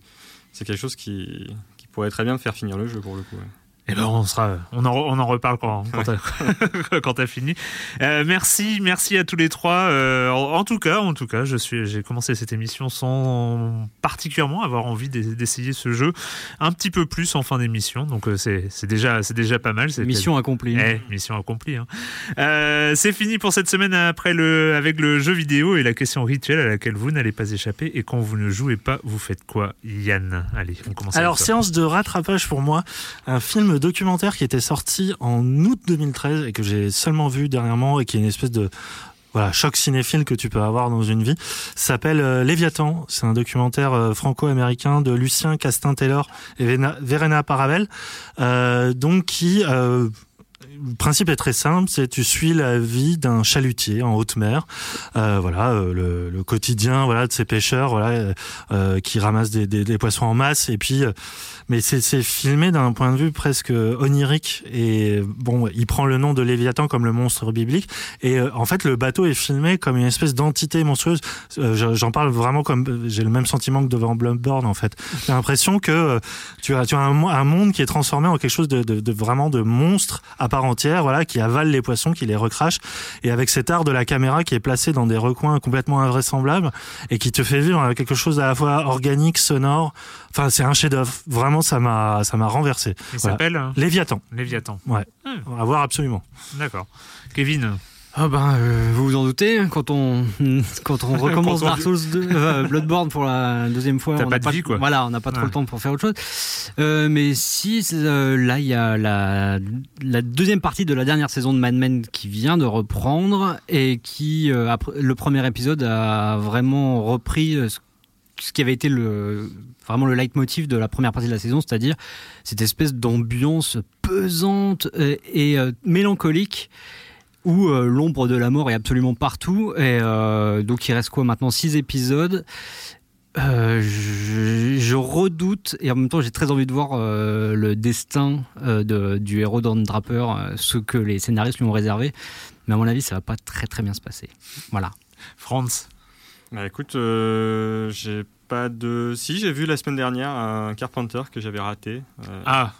[SPEAKER 5] c'est quelque chose qui, qui pourrait très bien me faire finir le jeu pour le coup. ouais.
[SPEAKER 2] Eh ben on sera, on en, on en reparle quand, quand t'as quand t'as fini. Euh, merci, merci à tous les trois. Euh, en, en tout cas, en tout cas, je suis, j'ai commencé cette émission sans particulièrement avoir envie d'e- d'essayer ce jeu un petit peu plus en fin d'émission. Donc euh, c'est, c'est déjà, c'est déjà pas mal. C'est
[SPEAKER 4] Mission accomplie.
[SPEAKER 2] eh, mission accomplie. hein. Euh, c'est fini pour cette semaine après le, avec le jeu vidéo et la question rituelle à laquelle vous n'allez pas échapper. Et quand vous ne jouez pas, vous faites quoi, Yann? Allez, on commence.
[SPEAKER 3] Alors, séance de rattrapage pour moi, un film documentaire qui était sorti en août 2013 et que j'ai seulement vu dernièrement et qui est une espèce de voilà, choc cinéphile que tu peux avoir dans une vie, s'appelle euh, Léviathan. C'est un documentaire euh, franco-américain de Lucien Castin-Taylor et Verena- Paravel, euh, donc qui euh, le principe est très simple, c'est tu suis la vie d'un chalutier en haute mer, euh, voilà euh, le, le quotidien voilà de ces pêcheurs voilà euh, euh, qui ramassent des, des, des poissons en masse. Et puis euh, mais c'est filmé d'un point de vue presque onirique. Et bon il prend le nom de Léviathan comme le monstre biblique. Et en fait le bateau est filmé comme une espèce d'entité monstrueuse. Je- j'en parle vraiment comme j'ai le même sentiment que devant Bloodborne en fait. J'ai l'impression que tu as tu as un monde qui est transformé en quelque chose de, de, de vraiment de monstre à part entière voilà qui avale les poissons qui les recrache et avec cet art de la caméra qui est placé dans des recoins complètement invraisemblables et qui te fait vivre quelque chose à la fois organique sonore enfin c'est un chef-d'œuvre vraiment ça m'a ça m'a renversé
[SPEAKER 2] Il
[SPEAKER 3] Voilà.
[SPEAKER 2] s'appelle
[SPEAKER 3] Léviathan
[SPEAKER 2] Léviathan.
[SPEAKER 3] ouais
[SPEAKER 2] Hmm.
[SPEAKER 3] à voir absolument
[SPEAKER 2] D'accord. Kevin.
[SPEAKER 4] Ah ben, euh, vous vous en doutez, quand on quand on recommence Dark Souls 2, euh, Bloodborne pour la deuxième fois, on
[SPEAKER 2] pas
[SPEAKER 4] n'a
[SPEAKER 2] de vie, quoi.
[SPEAKER 4] Voilà, on n'a pas trop le temps pour faire autre chose. Euh, mais si euh, là, il y a la la deuxième partie de la dernière saison de Mad Men qui vient de reprendre et qui euh, après le premier épisode a vraiment repris euh, ce ce qui avait été le vraiment le leitmotiv de la première partie de la saison, c'est-à-dire cette espèce d'ambiance pesante et euh, mélancolique où euh, l'ombre de la mort est absolument partout. Et euh, donc il reste quoi maintenant? Six épisodes. Euh, je, je redoute et en même temps j'ai très envie de voir euh, le destin euh, de, du héros Don Draper, euh, ce que les scénaristes lui ont réservé. Mais à mon avis, ça va pas très très bien se passer. Voilà.
[SPEAKER 2] Franz.
[SPEAKER 5] Bah écoute, euh, j'ai pas de. Si, j'ai vu la semaine dernière un Carpenter que j'avais raté. Euh,
[SPEAKER 2] Ah,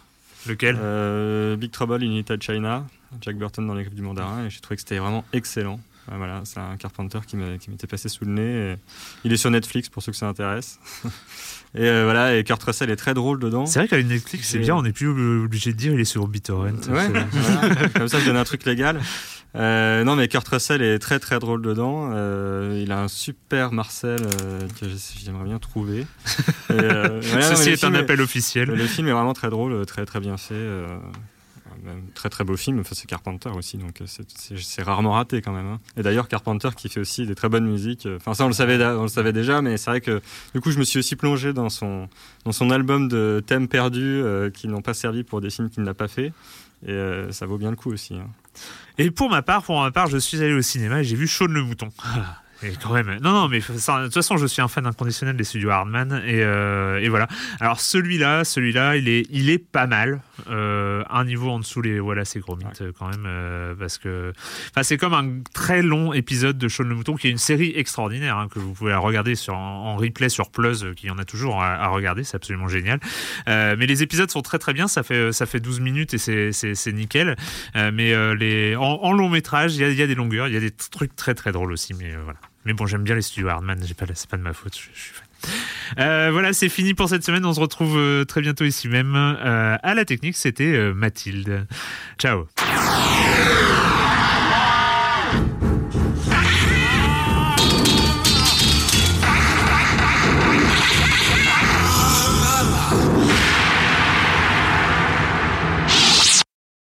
[SPEAKER 2] lequel?
[SPEAKER 5] euh, Big Trouble in Little China, Jack Burton dans les griffes du mandarin, et j'ai trouvé que c'était vraiment excellent. Voilà, c'est un Carpenter qui m'était passé sous le nez. il est sur Netflix pour ceux que ça intéresse. et euh, voilà, et Kurt Russell est très drôle dedans.
[SPEAKER 2] C'est vrai qu'avec Netflix, c'est bien, on n'est plus obligé de dire il est sur BitTorrent.
[SPEAKER 5] Ouais,
[SPEAKER 2] C'est-
[SPEAKER 5] voilà. comme ça je donne un truc légal. Euh, non mais Kurt Russell est très très drôle dedans. Euh, il a un super Marcel euh, que j'aimerais bien trouver. Et, voilà,
[SPEAKER 2] Ceci est un appel officiel.
[SPEAKER 5] Le film est vraiment très drôle, très très bien fait. Même très très beau film. Enfin, c'est Carpenter aussi, donc euh, c'est- rarement raté quand même. hein. Et d'ailleurs Carpenter qui fait aussi des très bonnes musiques. euh, Enfin ça on le savait, da- on le savait déjà, mais c'est vrai que du coup je me suis aussi plongé dans son dans son album de thèmes perdus euh, qui n'ont pas servi pour des films qu'il n'a pas fait. Et euh, ça vaut bien le coup aussi. hein.
[SPEAKER 2] Et pour ma part, pour ma part, je suis allé au cinéma et j'ai vu Shaun le mouton. Et quand même. Non, non, mais ça, de toute façon, je suis un fan inconditionnel des studios Hardman et, euh, et voilà. Alors celui-là, celui-là, il est, il est pas mal. Euh, un niveau en dessous les voilà, c'est gros mythes quand même euh, parce que, enfin, c'est comme un très long épisode de Shaun le Mouton qui est une série extraordinaire hein, que vous pouvez regarder sur en, replay sur Plus, qui en a toujours à, à regarder, c'est absolument génial. Mais les épisodes sont très très bien, ça fait ça fait 12 minutes et c'est nickel. Mais les en, en long métrage, il y a, y a des longueurs, il y a des trucs très très drôles aussi, mais voilà. Mais bon, j'aime bien les studios Hardman, c'est pas de ma faute. Euh, voilà, c'est fini pour cette semaine. On se retrouve euh, très bientôt ici même. Euh, à la technique, c'était Mathilde. Ciao.